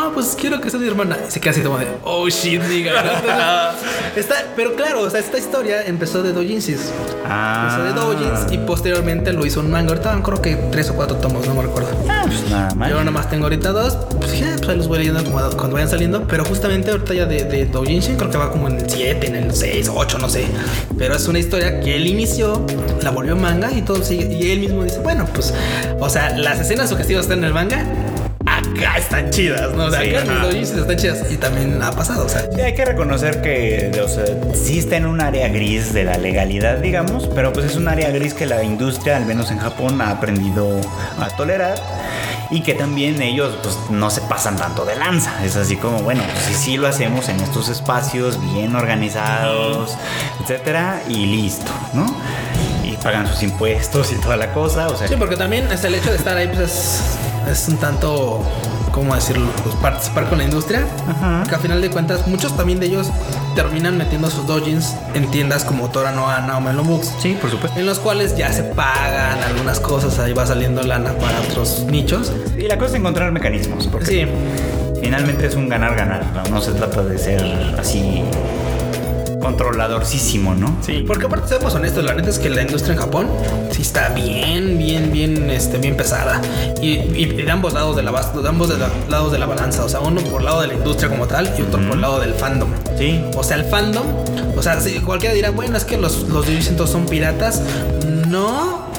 No, pues quiero que sea mi hermana. Y se queda así como de, oh shit, nigga. ¿no? Entonces, está, pero claro, o sea, esta historia empezó de doujinsis. Ah. Empezó de doujins y posteriormente lo hizo un manga. Ahorita creo que tres o cuatro tomos, no me recuerdo. Ah, pues nada mal. Yo nada más tengo ahorita dos, pues ya, pues ahí los voy leyendo como cuando vayan saliendo. Pero justamente ahorita ya de, de creo que va como en el 7, en el 6, 8, no sé. Pero es una historia que él inició, la volvió manga y todo sigue. Y él mismo dice, bueno, pues, o sea, las escenas sugestivas están en el manga. Acá están chidas, ¿no? O sea, Sí, acá los doujinshis están chidas. Y también ha pasado, o sea. Sí, hay que reconocer que o sea, sí está en un área gris de la legalidad, digamos, pero pues es un área gris que la industria, al menos en Japón, ha aprendido a tolerar y que también ellos pues no se pasan tanto de lanza. Es así como, bueno, pues sí, sí lo hacemos en estos espacios bien organizados, etcétera, y listo, ¿no? Y pagan sus impuestos y toda la cosa, o sea, Sí, porque también es el hecho de estar ahí, pues es, es un tanto, ¿cómo decirlo? Pues participar con la industria. Ajá. Que a final de cuentas, muchos también de ellos terminan metiendo sus doujins en tiendas como Tora Noa, Naomelo Books. sí, por supuesto. En los cuales ya se pagan algunas cosas, ahí va saliendo lana para otros nichos. Y la cosa es encontrar mecanismos, porque Sí, Finalmente es un ganar-ganar. No se trata de ser así controladorcísimo, ¿no? sí. porque aparte seamos honestos, la neta es que la industria en Japón sí está bien, bien, bien, este, bien pesada. Y, y de ambos lados de la de ambos de la- lados de la balanza. O sea, uno por lado de la industria como tal y otro por el lado del fandom. Sí. O sea, el fandom, o sea, si cualquiera dirá, bueno, es que los, los son piratas. No,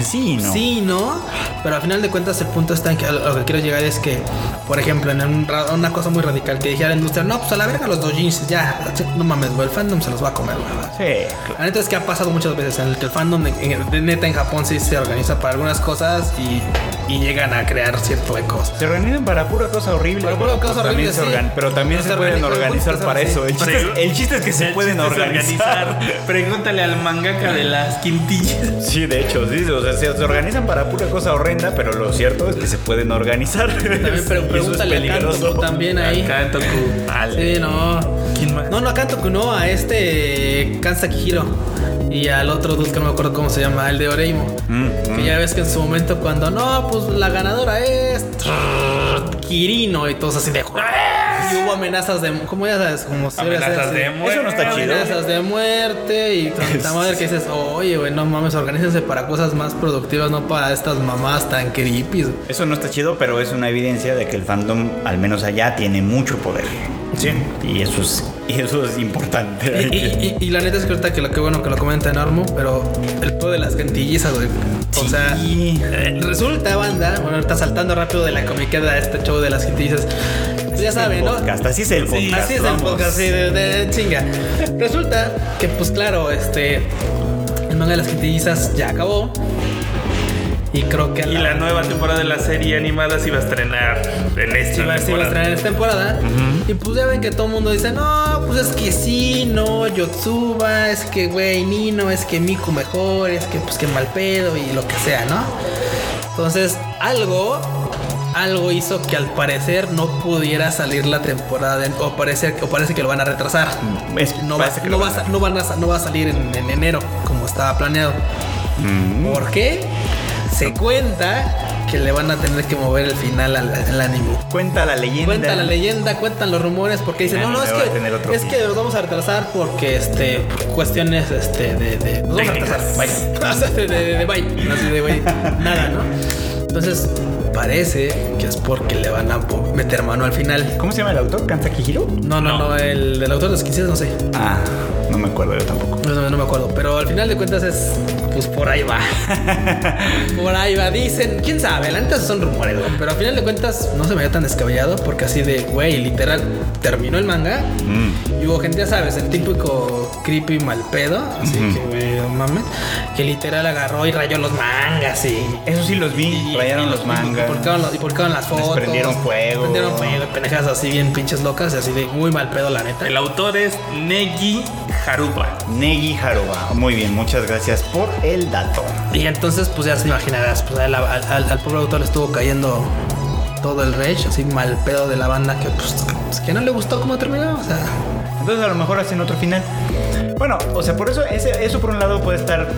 Sí, no. sí, no. Pero al final de cuentas, el punto está en que a lo que quiero llegar es que, por ejemplo, en un una cosa muy radical que dijera la industria, no, pues a la verga los dojins, ya, no mames, güey, el fandom se los va a comer, güey. Sí. La neta es que ha pasado muchas veces en el que el fandom de neta en Japón sí se organiza para algunas cosas y, y llegan a crear cierto de cosas. Se organizan para pura cosa horrible. Para pura cosa pero horrible, también se sí. organ- Pero también Se se, pueden organizar para eso. El chiste, es, el chiste es que se El pueden organizar. Pregúntale al mangaka de las quintillas. Sí, de hecho, sí. O sea, se, organizan para pura cosa horrenda, pero lo cierto es que se pueden organizar. También es pregúntale a peligroso. Kanto también ahí. Toku. Sí, no. ¿Quién más? No, no a Kantoku, no, a este Kansaki Hiro. Y al otro dude que no me acuerdo cómo se llama, el de Oreimo. Mm, Que ya ves que en su momento cuando no, pues la ganadora es Kirino y todos así de y hubo amenazas de como ya sabes, como Amenazas de muerte. Eso no está chido. Amenazas de muerte y tanta madre que dices, oye, güey, no mames, organícense para cosas más productivas, no para estas mamás tan creepy. Eso no está chido, pero es una evidencia de que el fandom, al menos allá, tiene mucho poder. Sí. Y eso es, y eso es importante. Y, y- la neta es que ahorita que lo que bueno que lo comenta Normo, pero el pedo de las gantillizas, güey. O Sí. sea, eh, resulta, banda, bueno, ahorita saltando rápido de la comiqueta a este show de las gantillizas. Pues ya saben, ¿no? Podcast, así es el podcast. Así es el podcast, sí, de, de chinga. Resulta que, pues claro, este. El manga de las quintillizas ya acabó. Y creo que. Y la nueva temporada de la serie animada se iba a estrenar en esta Sí, va, sí va a temporada. estrenar esta temporada. Y pues ya ven que todo el mundo dice, no, pues es que sí, no, Yotsuba, es que güey, Nino, es que Miku mejor, es que pues que mal pedo y lo que sea, ¿no? Entonces, algo, algo hizo que al parecer no pudiera salir la temporada, de- o, parece, o parece que lo van a retrasar. Es- No va, no, va, van a- a- no van a- no va a salir en, en enero como estaba planeado. Mm. ¿Por qué? Se cuenta que le van a tener que mover el final al, al anime. Cuenta la leyenda. Cuenta la leyenda, cuentan los rumores, porque dicen, no, no, es que, es que los vamos a retrasar porque, este, cuestiones, este, de, de, nos vamos a retrasar, bye. De, de, de bye, así de, güey, nada, ¿no? Entonces, parece que es porque le van a meter mano al final. ¿Cómo se llama el autor? ¿Kansaki Hiro? No, no, no, el del autor de los 15 no sé. Ah, no me acuerdo yo tampoco. No, no, no me acuerdo. Pero al final de cuentas es. Pues por ahí va. por ahí va. Dicen, quién sabe, la neta son rumores, güey. Pero al final de cuentas no se me ve tan descabellado porque así de, güey, literal, terminó el manga. Mm. Y hubo gente, ya sabes, el típico creepy mal pedo. Así que, güey, no mames. Que literal agarró y rayó los mangas y. Eso sí los vi, y- rayaron y los mangas. Y publicaron, los- y publicaron las Les fotos. prendieron fuego. Prendieron fuego, y pendejadas así bien pinches locas, y así de muy mal pedo, la neta. El autor es Negi Haruba. Negi Haruba. Muy bien, muchas gracias por el dato. Y entonces, pues ya se imaginarás, pues al, al- al- al pobre autor le estuvo cayendo todo el rage, así mal pedo de la banda que pues, pues, que no le gustó cómo terminó. O sea, Entonces a lo mejor hacen otro final. Bueno, o sea, por eso, ese- eso por un lado puede estar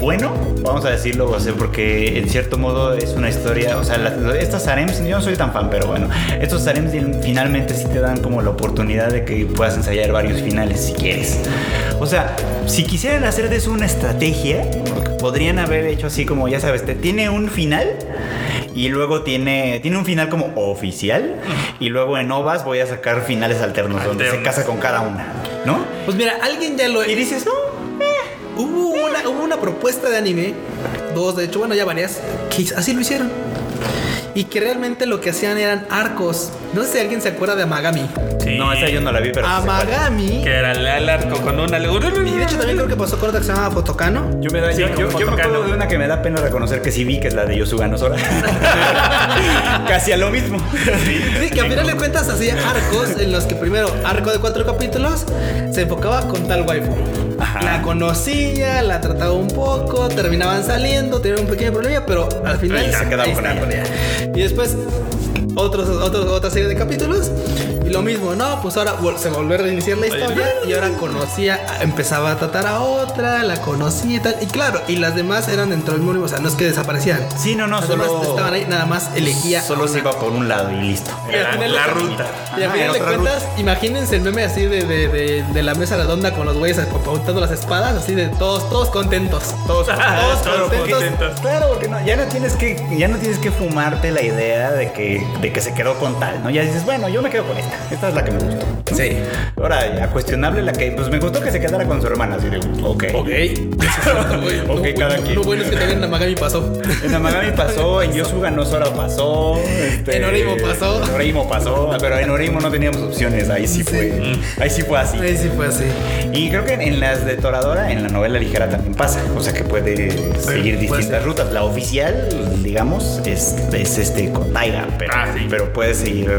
bueno, vamos a decirlo, o sea, porque en cierto modo es una historia, o sea, la- estas harems, yo no soy tan fan, pero bueno, estos harems fin- finalmente sí te dan como la oportunidad de que puedas ensayar varios finales si quieres. O sea, si quisieran hacer de eso una estrategia, podrían haber hecho así como, ya sabes, te tiene un final y luego tiene, tiene un final como oficial. Y luego en OVAs voy a sacar finales alternos, donde se casa con cada una. ¿No? pues mira, alguien ya lo Y dices, no, Hubo una, hubo una propuesta de anime, dos de hecho, bueno, ya varias, que así lo hicieron. Y que realmente lo que hacían eran arcos. No sé si alguien se acuerda de Amagami. Sí. no, esa yo no la vi, pero. sí. Amagami. Que era el, el arco con una. Y de hecho también creo que pasó con otra que se llamaba Fotocano. Yo, me da, Sí, yo, como yo- yo me Fotocano. acuerdo de una que me da pena reconocer que sí vi, que es la de Yosuga Sora. Casi a lo mismo. Sí, que a final de cuentas hacía arcos en los que primero, arco de cuatro capítulos, se enfocaba con tal waifu. Ajá. La conocía, la trataba un poco, terminaban saliendo, tenían un pequeño problema, pero al final Y se con ella. Y después, otros, otros, otra serie de capítulos. Y lo mismo, no, pues ahora se volvió a reiniciar la historia y ahora conocía, empezaba a tratar a otra, la conocía y tal. Y claro, y las demás eran dentro del mismo, o sea, no es que desaparecían. Sí, no, no, Las demás solo. estaban ahí, nada más elegía. Solo se iba por un lado y listo. Y al La- final la de- ruta. Y al final de cuentas, imagínense el meme así de, de, de, de la mesa redonda con los güeyes apuntando las espadas, así de todos, todos contentos. Todos, Todos Todos contentos. contentos. Claro, porque no, ya no tienes que, ya no tienes que fumarte la idea de que, de que se quedó con tal, ¿no? Ya dices, bueno, yo me quedo con esta. Esta es la que me gustó. Sí. Ahora, ya cuestionable la que, pues me gustó que se quedara con su hermana, así de, ok. Ok. Ok, cada quien. Lo bueno es que también en Amagami pasó. En Amagami pasó, en Yosuga no Sora pasó. este, En Orimo pasó. En Orimo pasó, pero en Orimo no teníamos opciones, ahí sí, Sí. fue. Ahí sí fue así. Ahí sí fue así. Y creo que en las de Toradora, en la novela ligera también pasa. O sea que puede seguir puede distintas ser. rutas. La oficial, digamos, es, es este con Taiga, pero, Ah, sí. pero puede seguir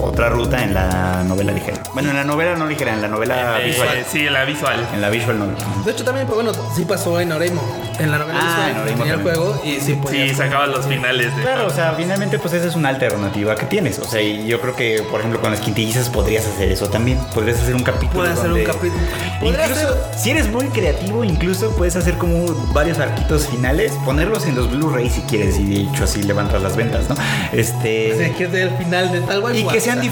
otra ruta en la novela ligera. Bueno, en la novela no ligera, en la novela Eh, visual. sí, la visual. En la visual novel. De hecho, también, pues bueno, sí pasó en Oreimo. En la novela Ah, visual, en tenía el juego y sí podía. Sí, sacaba los finales de. Claro, o sea, finalmente pues esa es una alternativa que tienes. O sea, y yo creo que, por ejemplo, con las quintillizas podrías hacer eso también. Podrías hacer un capítulo. Puede hacer un capítulo. Incluso, si eres muy creativo, incluso puedes hacer como varios arquitos finales, ponerlos en los Blu-ray si quieres, y de hecho así levantas las ventas, ¿no? Este. O sea, que es el final de tal waifu. y que sean o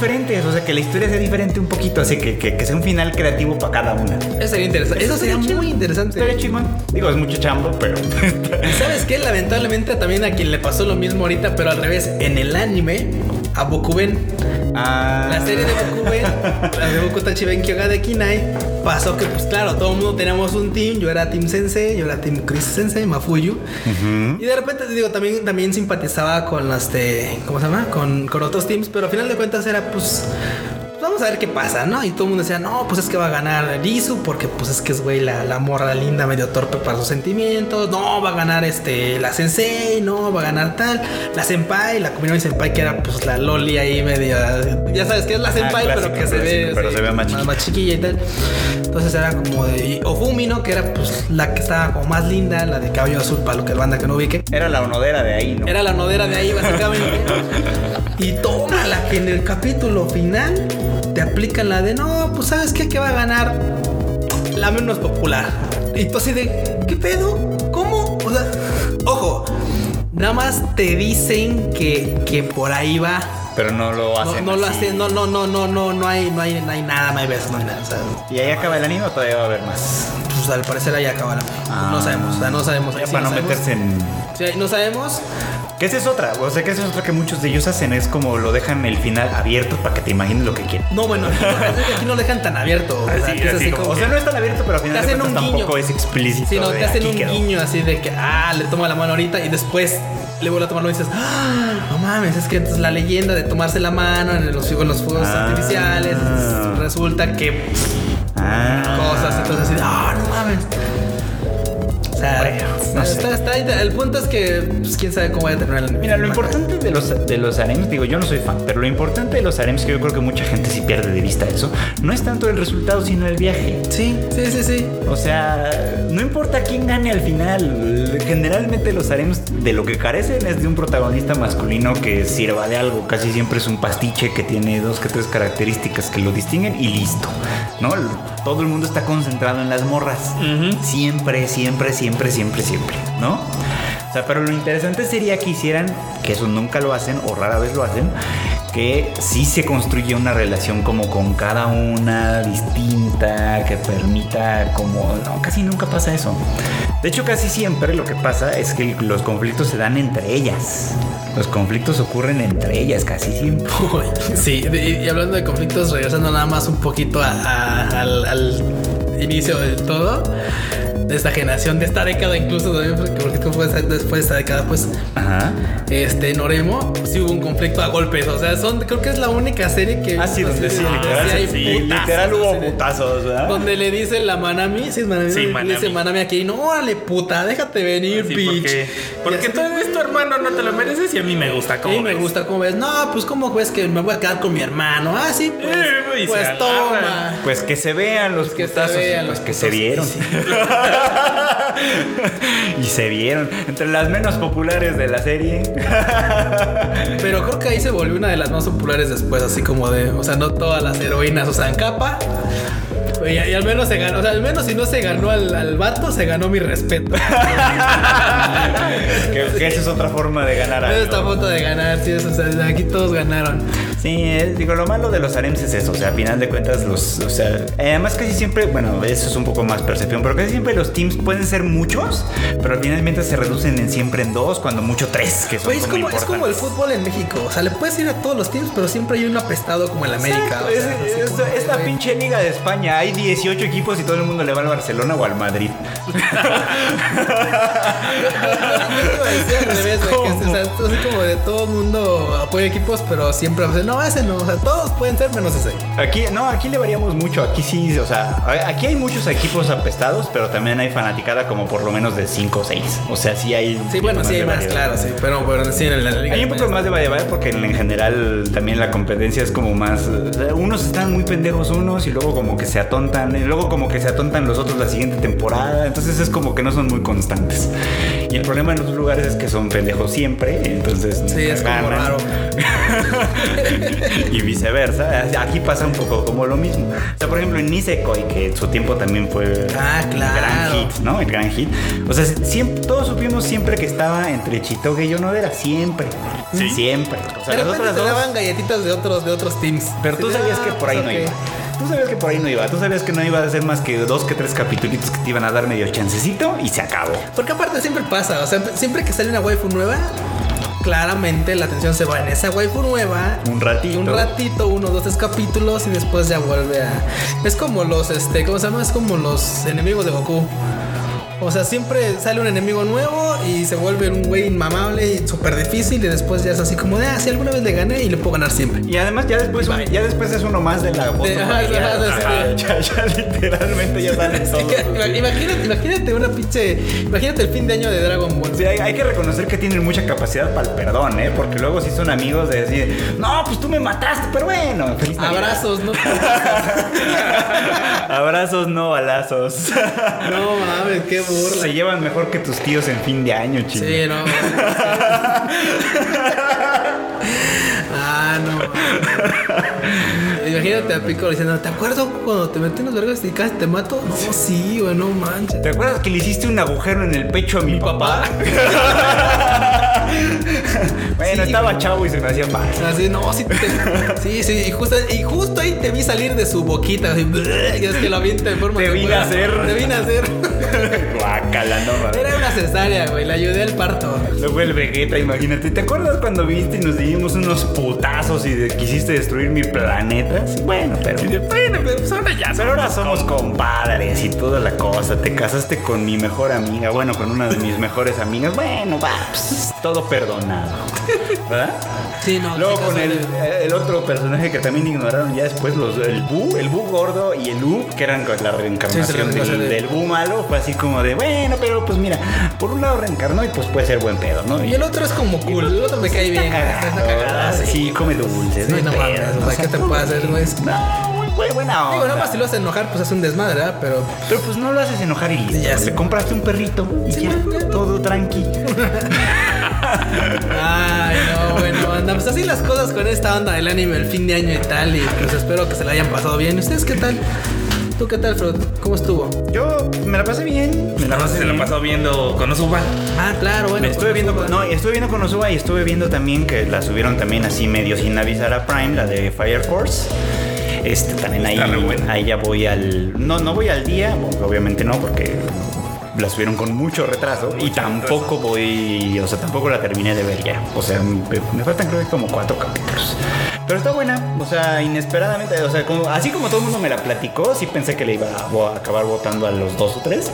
o sea, que la historia sea diferente un poquito, así que, que, que sea un final creativo para cada una. Eso sería interesante. Eso sería muy interesante. Estaría chingón. Digo, es mucho chambo, pero. ¿Y sabes qué? Lamentablemente también a quien le pasó lo mismo ahorita, pero al revés. En el anime, a Bokuben, Ah. la serie de Bokuben, la de Boku Tachiben Kyoga de Kinai, pasó que, pues claro, todo el mundo teníamos un team. Yo era Team Sensei, yo era Team Chris Sensei, Mafuyu. Y de repente, te digo, también, también simpatizaba con las de. ¿Cómo se llama? Con, con otros teams, pero al final de cuentas era, pues. Vamos a ver qué pasa, ¿no? Y todo el mundo decía, no, pues es que va a ganar Rizu, porque pues es que es, güey, la, la morra linda, medio torpe para sus sentimientos. No, va a ganar este, la Sensei, no, va a ganar tal. La Senpai, la combinación Senpai, que era pues la Loli ahí media. Ya sabes que es la Senpai, clásico, pero que se ve. se más chiquita. más chiquilla y tal. Entonces era como de. Ofumi, ¿no? Que era pues la que estaba como más linda, la de cabello azul, para lo que el banda que no ubique. Era la onodera de ahí, ¿no? Era la nodera de ahí, básicamente. y toma la que en el capítulo final te aplican la de no, pues sabes qué, que va a ganar la menos popular. Y tú así de, ¿qué pedo? ¿Cómo? O sea, ojo, nada más te dicen que, que por ahí va. Pero no lo hacen. no lo así. hacen, no, no, no, no, no, no hay, no hay, no hay nada, no hay besos, no hay nada. O sea, ¿Y ahí acaba el anime o todavía va a haber más? pues al parecer ahí acaba la No sabemos, o sea, no sabemos. para no sabemos. meterse en. Sí, no sabemos. Que esa es otra, o sea, que esa es otra que muchos de ellos hacen, es como lo dejan el final abierto para que te imagines lo que quieren. No, bueno, aquí, no- aquí no lo dejan tan abierto. o sea, Así, así como- como O sea, no es tan abierto, pero al final Te hacen un guiño. tampoco es explícito. Sí, no, te hacen un quedó. guiño así de que, ah, le toma la mano ahorita y después le vuelve a tomar y dices, ah, no mames, es que entonces la leyenda de tomarse la mano en los, en los fuegos Ah. artificiales resulta que Ah. cosas, entonces así, ah, no mames. Sea, no está, sé. está- está- el punto es que, pues, quién sabe cómo vaya a terminar el Mira, lo importante de los, de los harems, digo, yo no soy fan, pero lo importante de los harems, que yo creo que mucha gente sí pierde de vista eso, no es tanto el resultado, sino el viaje. Sí, sí, sí, sí. O sea, no importa quién gane al final. Generalmente los harems de lo que carecen es de un protagonista masculino que sirva de algo. Casi siempre es un pastiche que tiene dos que tres características que lo distinguen y listo. ¿No? Todo el mundo está concentrado en las morras. Siempre, siempre, siempre, siempre, siempre. ¿No? O sea, pero lo interesante sería que hicieran, que eso nunca lo hacen o rara vez lo hacen, que sí se construye una relación como con cada una distinta, que permita como... No, casi nunca pasa eso. De hecho, casi siempre lo que pasa es que los conflictos se dan entre ellas. Los conflictos ocurren entre ellas casi siempre. Sí, y hablando de conflictos, regresando nada más un poquito al, al inicio de todo, de esta generación, de esta década incluso, también, porque porque fue después de esta década, pues, Ajá. este, Noremo, sí hubo un conflicto a golpes, o sea, son, creo que es la única serie que... Ah, sí, donde sí, literal, sí sí, putazos, literal hubo putazos, ¿verdad? Donde le dice la Manami, sí es Manami, Sí, le Manami. dice Manami aquí, no, órale, puta, déjate venir, Sí, bitch. porque, porque Y tú eres tu hermano, no te lo mereces y a mí me gusta A como mí me gusta cómo ves. No, pues cómo ves que me voy a quedar con mi hermano. Ah, sí, pues, Eh, y se pues toma. Pues que se vean los Que se putazos, vean pues los que se putazos, vieron. y se vieron. Entre las menos populares de la serie. Pero creo que ahí se volvió una de las más populares después, así como de, o sea, no todas las heroínas usan capa. Y, y al menos se ganó, o sea, al menos si no se ganó al, al vato, se ganó mi respeto. que, que esa es otra forma de ganar Es esta foto de ganar, sí, o sea, aquí todos ganaron. Sí, es- digo, lo malo de los harems es eso, o sea, a final de cuentas los, o sea, además casi siempre, bueno, eso es un poco más percepción, pero casi siempre los teams pueden ser muchos, pero finalmente se reducen en siempre en dos, cuando mucho tres, que son es, como, es como el fútbol en México. O sea, le puedes ir a todos los teams, pero siempre hay un apestado como el América. O sea, es, así es- como de, es la pinche liga de España. Hay 18 equipos y todo el mundo le va al Barcelona o al Madrid. Al así como de todo el mundo apoya equipos, pero siempre, sea, no, ese no, o sea, todos pueden ser menos ese. Aquí, no, aquí le variamos mucho. Aquí sí, o sea, aquí hay muchos equipos apestados, pero también hay fanaticada como por lo menos de 5 o 6. O sea, sí hay. Sí, bueno, sí hay más, variedad. claro, sí, pero, pero sí, en la liga. Hay un poco más de variedad porque en, en general también la competencia es como más. unos están muy pendejos unos y luego como que se atontan. Y luego como que se atontan los otros la siguiente temporada. Entonces es como que no son muy constantes. Y el problema en otros lugares es que son pendejos siempre. Entonces. Sí, es como ganan. raro. y viceversa. Aquí pasa un poco como lo mismo. O sea, por ejemplo, en Nisekoi, que en su tiempo también fue Ah, el claro. gran hit, ¿no? El gran hit. O sea, siempre, todos supimos siempre que estaba entre Chitoge y Yonodera. Siempre. Sí. Siempre. O sea, de las repente otras te dos. daban galletitas de otros, de otros teams. Pero tú sabías que por ahí no iba. Tú sabías que por ahí no iba. Tú sabías que no iba a ser más que dos que tres capítulos que te iban a dar medio chancecito y se acabó. Porque aparte siempre pasa, o sea, siempre que sale una waifu nueva, claramente la atención se va en esa waifu nueva. Un ratito. Un ratito, uno, dos, tres capítulos y después ya vuelve a. Es como los, este, ¿cómo se llama? Es como los enemigos de Goku. O sea, siempre sale un enemigo nuevo y se vuelve un güey inmamable y súper difícil y después ya es así como de, ah, si alguna vez le gané y le puedo ganar siempre. Y además ya después, un- ya después es uno más de la foto. De- ajá, familiar. ajá, Ajá, sí. ya, ya literalmente ya salen Sí, todos. que- imagínate, imagínate una pinche. Imagínate el fin de año de Dragon Ball. Sí, hay, hay que reconocer que tienen mucha capacidad para el perdón, ¿eh? Porque luego sí son amigos de decir, no, pues tú me mataste, pero bueno. feliz Navidad". Abrazos, ¿no? Abrazos, no balazos. No mames, qué burla. Se llevan mejor que tus tíos en fin de año, chico. Sí, no. ah, no. Imagínate a Piccolo diciendo, ¿te acuerdas cuando te metí unos vergos y casi te mato? No, sí, güey, no manches. ¿Te acuerdas que le hiciste un agujero en el pecho a mi, papá? bueno, Sí, estaba chavo y se me hacía fácil. Así, no, sí, te- sí, sí, y justo, y justo ahí te vi salir de su boquita, así, y es que lo avienta de forma Te vine a hacer. Te vine a hacer. Guácala, no. Era una cesárea, güey, le ayudé al parto. Luego el Vegeta, imagínate. ¿Te acuerdas cuando viste y nos dimos unos putazos y de- quisiste destruir mi planeta? Bueno, pero. Y bueno, pero pues ahora ya. Pero ahora somos compadres y toda la cosa. Te casaste con mi mejor amiga, bueno, con una de mis mejores amigas. Bueno, va, pues, todo perdonado. ¿Verdad? Sí, no, Luego con el, vale. el otro personaje que también ignoraron ya después, los, el Bu, el Bu gordo y el U, que eran la reencarnación sí, del, reencarnación de- del Bu malo, fue así como de, bueno, pero pues mira, por un lado reencarnó y pues puede ser buen pedo, ¿no? Y el otro es como cool, el otro me cae bien. Está sí, sí. come dulces. Sí, no hay mames, o sea, ¿qué te puede No, muy buen- buena onda. Digo, nada más si lo haces enojar, pues es un desmadre, ¿verdad? Pero Pero pues no lo haces enojar y listo. Ya. Le compraste un perrito y Sí, ya, ya. todo tranqui. Ay, no, bueno, anda, pues así las cosas con esta onda del anime, el fin de año y tal, y pues espero que se la hayan pasado bien. ¿Y ustedes qué tal? ¿Tú qué tal, Fred? ¿Cómo estuvo? Yo me la pasé bien. Me la pasé se la pasó viendo con Osuba. Ah, claro, bueno. Me estuve viendo, pues, no, estuve viendo con Osuba y estuve viendo también que la subieron también así medio sin avisar a Prime, la de Fire Force. Este también ahí, ahí ya voy al, no, no voy al día, obviamente no, porque la subieron con mucho retraso y tampoco voy, o sea, tampoco la terminé de ver ya. O sea, me, faltan creo que como cuatro capítulos. Pero está buena, o sea, inesperadamente, o sea, como- así como todo el mundo me la platicó, sí pensé que le iba a, a acabar votando a los dos o tres,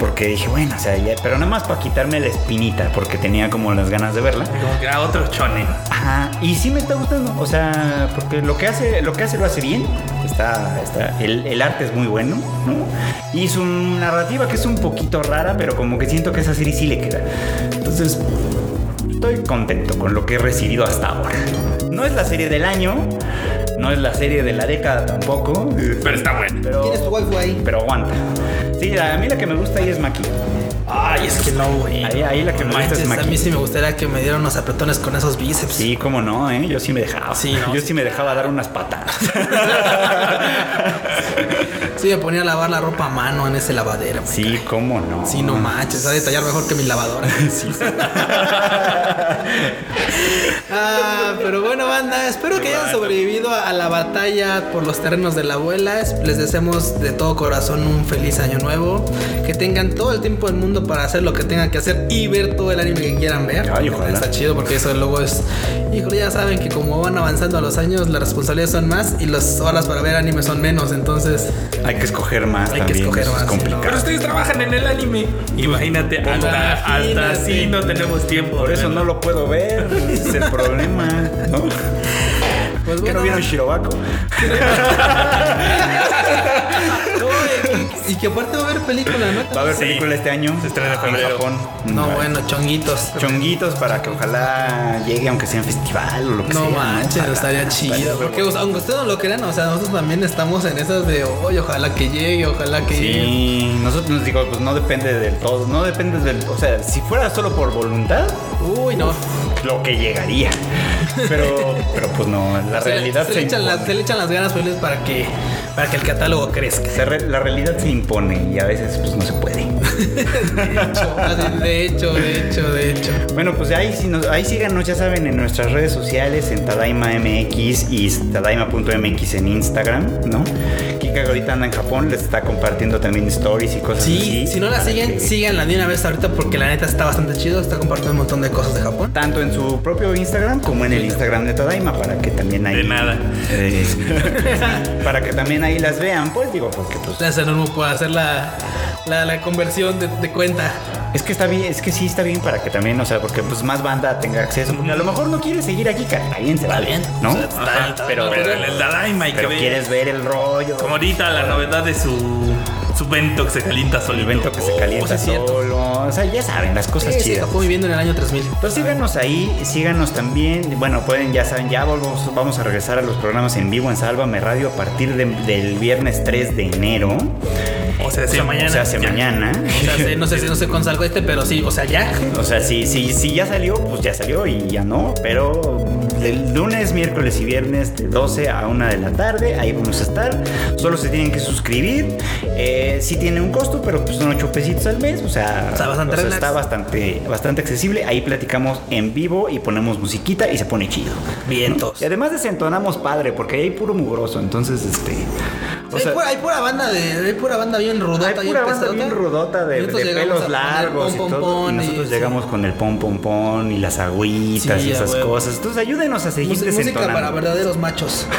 porque dije, bueno, o sea, ya- pero nada más para quitarme la espinita, porque tenía como las ganas de verla. Como que era otro chone. Ajá, y sí me está gustando, o sea, porque lo que hace, lo que hace lo hace bien. Está, está, el, el arte es muy bueno, ¿no? Y su narrativa que es un poquito rara, pero como que siento que esa serie sí le queda. Entonces, estoy contento con lo que he recibido hasta ahora. No es la serie del año, no es la serie de la década tampoco, Pero está bueno. pero, ¿Quién es tu waifu ahí? pero aguanta. Sí, a mí la que me gusta ahí es Maki. Ay, es que no, güey. Ahí, ahí la que me gusta Manches, es a mí sí me gustaría que me dieran unos apretones con esos bíceps. Sí, cómo no, ¿eh? Yo sí me dejaba. Sí, ¿no? Yo sí me dejaba dar unas patadas. Sí, me ponía a lavar la ropa a mano en ese lavadero. Sí, cómo no. Sí, no manches, a detallar mejor que mi lavadora. ah, pero bueno, banda, espero que hayan sobrevivido a, la batalla por los terrenos de la abuela. Es- Les deseamos de todo corazón un feliz año nuevo. Que tengan todo el tiempo del mundo para hacer lo que tengan que hacer y ver todo el anime que quieran ver. Ay, ojalá. Está chido porque eso luego es. Híjole, ya saben que como van avanzando los años, las responsabilidades son más y las horas para ver anime son menos. Entonces, Hay que escoger más Hay que escoger más, es complicado. Pero ustedes trabajan en el anime. Imagínate, hasta, hasta Imagínate. así no tenemos tiempo. Por eso no lo puedo ver. Ese es el problema. ¿no? pues ¿Qué bueno. no vieron Shirobako? Y, que aparte va a haber película, ¿no? Va a haber Sí. película este año. Se estrena en. Japón. No, bueno, chonguitos. Chonguitos para que ojalá llegue aunque sea en festival o lo que No sea. manches, Ojalá. estaría chido. Porque o sea, aunque ustedes no lo crean, o sea, nosotros también estamos en esas de, oye, ojalá que llegue, ojalá que llegue. Sí, nosotros nos digo, pues no depende del todo, no depende del, o sea, si fuera solo por voluntad, Uy, no. lo que llegaría. Pero, pero pues no, la Se le- realidad se, se, le echan las, impone. se le echan las ganas felices para que, para que el catálogo crezca. Se re- la realidad se impone y a veces pues no se puede. De hecho, de hecho, de hecho, de hecho. Bueno, pues ahí, sí nos- ahí síganos, ya saben, en nuestras redes sociales, en Tadaima MX y Tadaima.mx en Instagram, ¿no? Kika ahorita anda en Japón, les está compartiendo también stories y cosas Sí, así. si no la siguen, que- síganla de una vez ahorita porque la neta está bastante chido. Está compartiendo un montón de cosas de Japón. Tanto en su propio Instagram como en el Instagram de Tadaima, para que también ahí... De nada. Eh, para que también ahí las vean, pues digo, porque pues... Gracias enorme por hacer la, la, la conversión de, de cuenta. Es que está bien, es que sí está bien para que también, o sea, porque pues más banda tenga acceso. Porque a lo mejor no quieres seguir aquí, que está bien, se vale, bien. ¿no? O sea, está- Ajá, está- pero, Pero en el Dadaima hay que pero quieres ver el rollo. Como ahorita la novedad de su, su vento que se calienta el solito. evento que se Oh, calienta cierto. solo. O sea, ya saben, las cosas Sí, chidas. Japón viviendo en el año 3000. Pues síganos ahí, síganos también. Bueno, pueden, ya saben, ya volvemos, vamos a regresar a los programas en vivo en Sálvame Radio a partir de- del viernes 3 de enero. O sea, sí, mañana. O sea, hace ya. mañana. O sea, no sé si no sé con salgo este, pero sí, o sea, ya. O sea, si, si, si ya salió, pues ya salió y ya no. Pero del lunes, miércoles y viernes de 12 a 1 de la tarde. Ahí vamos a estar. Solo se tienen que suscribir. Eh, sí tiene un costo, pero pues son 8 pesitos al mes. O sea, Está bastante o sea, relax. está bastante, bastante accesible. Ahí platicamos en vivo y ponemos musiquita y se pone chido. Vientos. Y además desentonamos padre, porque ahí hay puro mugroso. Entonces, este. O hay, pura, hay pura banda de, hay pura banda bien rudota, hay pura banda bien rudota de, de pelos largos y pom, pom, todo. Y pom, nosotros y- llegamos con el pom pom pom y las agüitas Sí, y esas huevo. cosas. Entonces ayúdenos a seguir Música, música para verdaderos machos.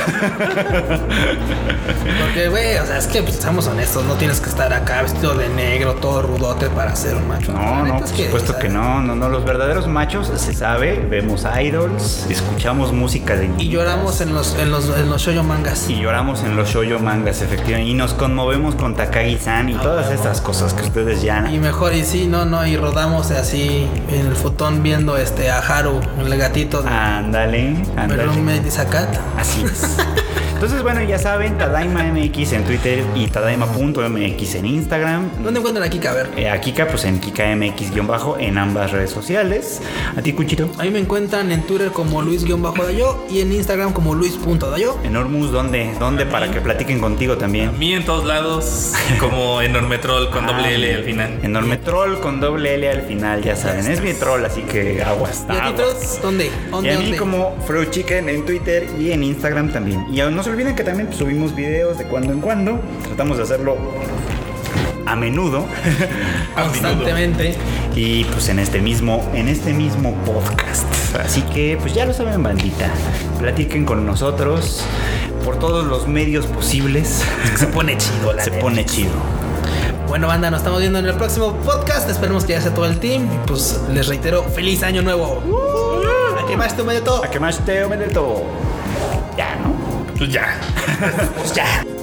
Porque, güey, o sea, es que pues, seamos honestos, no tienes que estar acá vestido de negro, todo rudote para ser un macho. No, no, por supuesto que no, no, no, los verdaderos machos se sabe, vemos idols, escuchamos música de Y lloramos en los, en los, en los shoujo mangas. y lloramos en los shoyo mangas, efectivamente, y nos conmovemos con Takagi-san y todas estas cosas que ustedes ya Y mejor, y sí, no, no, y rodamos así en el futón viendo este a Haru, el gatito ándale, ándale. Así es. Entonces, bueno, ya saben, Tadaima MX en Twitter y Tadaima.mx en Instagram. ¿Dónde encuentran aquí, a ver? Eh, a Kika, pues en Kika MX-bajo en ambas redes sociales. A ti, Cuchito. Ahí me encuentran en Twitter como Luis-Dayo y en Instagram como Luis.dayo. Enormus, ¿dónde? ¿Dónde? Para que platiquen contigo A también. mí en todos lados, como Enorme Troll con doble L al final. Enorme troll con doble L al final, ya saben. Es mi troll, así que aguas. ¿Y a ti? ¿Dónde? Y ¿Dónde? a mí dónde? como Fruit Chicken en Twitter y en Instagram también. Y no se olviden que también pues, subimos videos de cuando en cuando. Tratamos de hacerlo a menudo. Constantemente. y pues en este mismo, en este mismo podcast. Así que pues ya lo saben, bandita. Platiquen con nosotros por todos los medios posibles. Se pone chido la Se neta. pone chido. Bueno, banda, nos estamos viendo en el próximo podcast. Esperemos que ya sea todo el team. Y pues les reitero, feliz año nuevo. ¿A qué más te medio todo? A que más te todo. Ya, ¿no? Pues ya. Pues ya.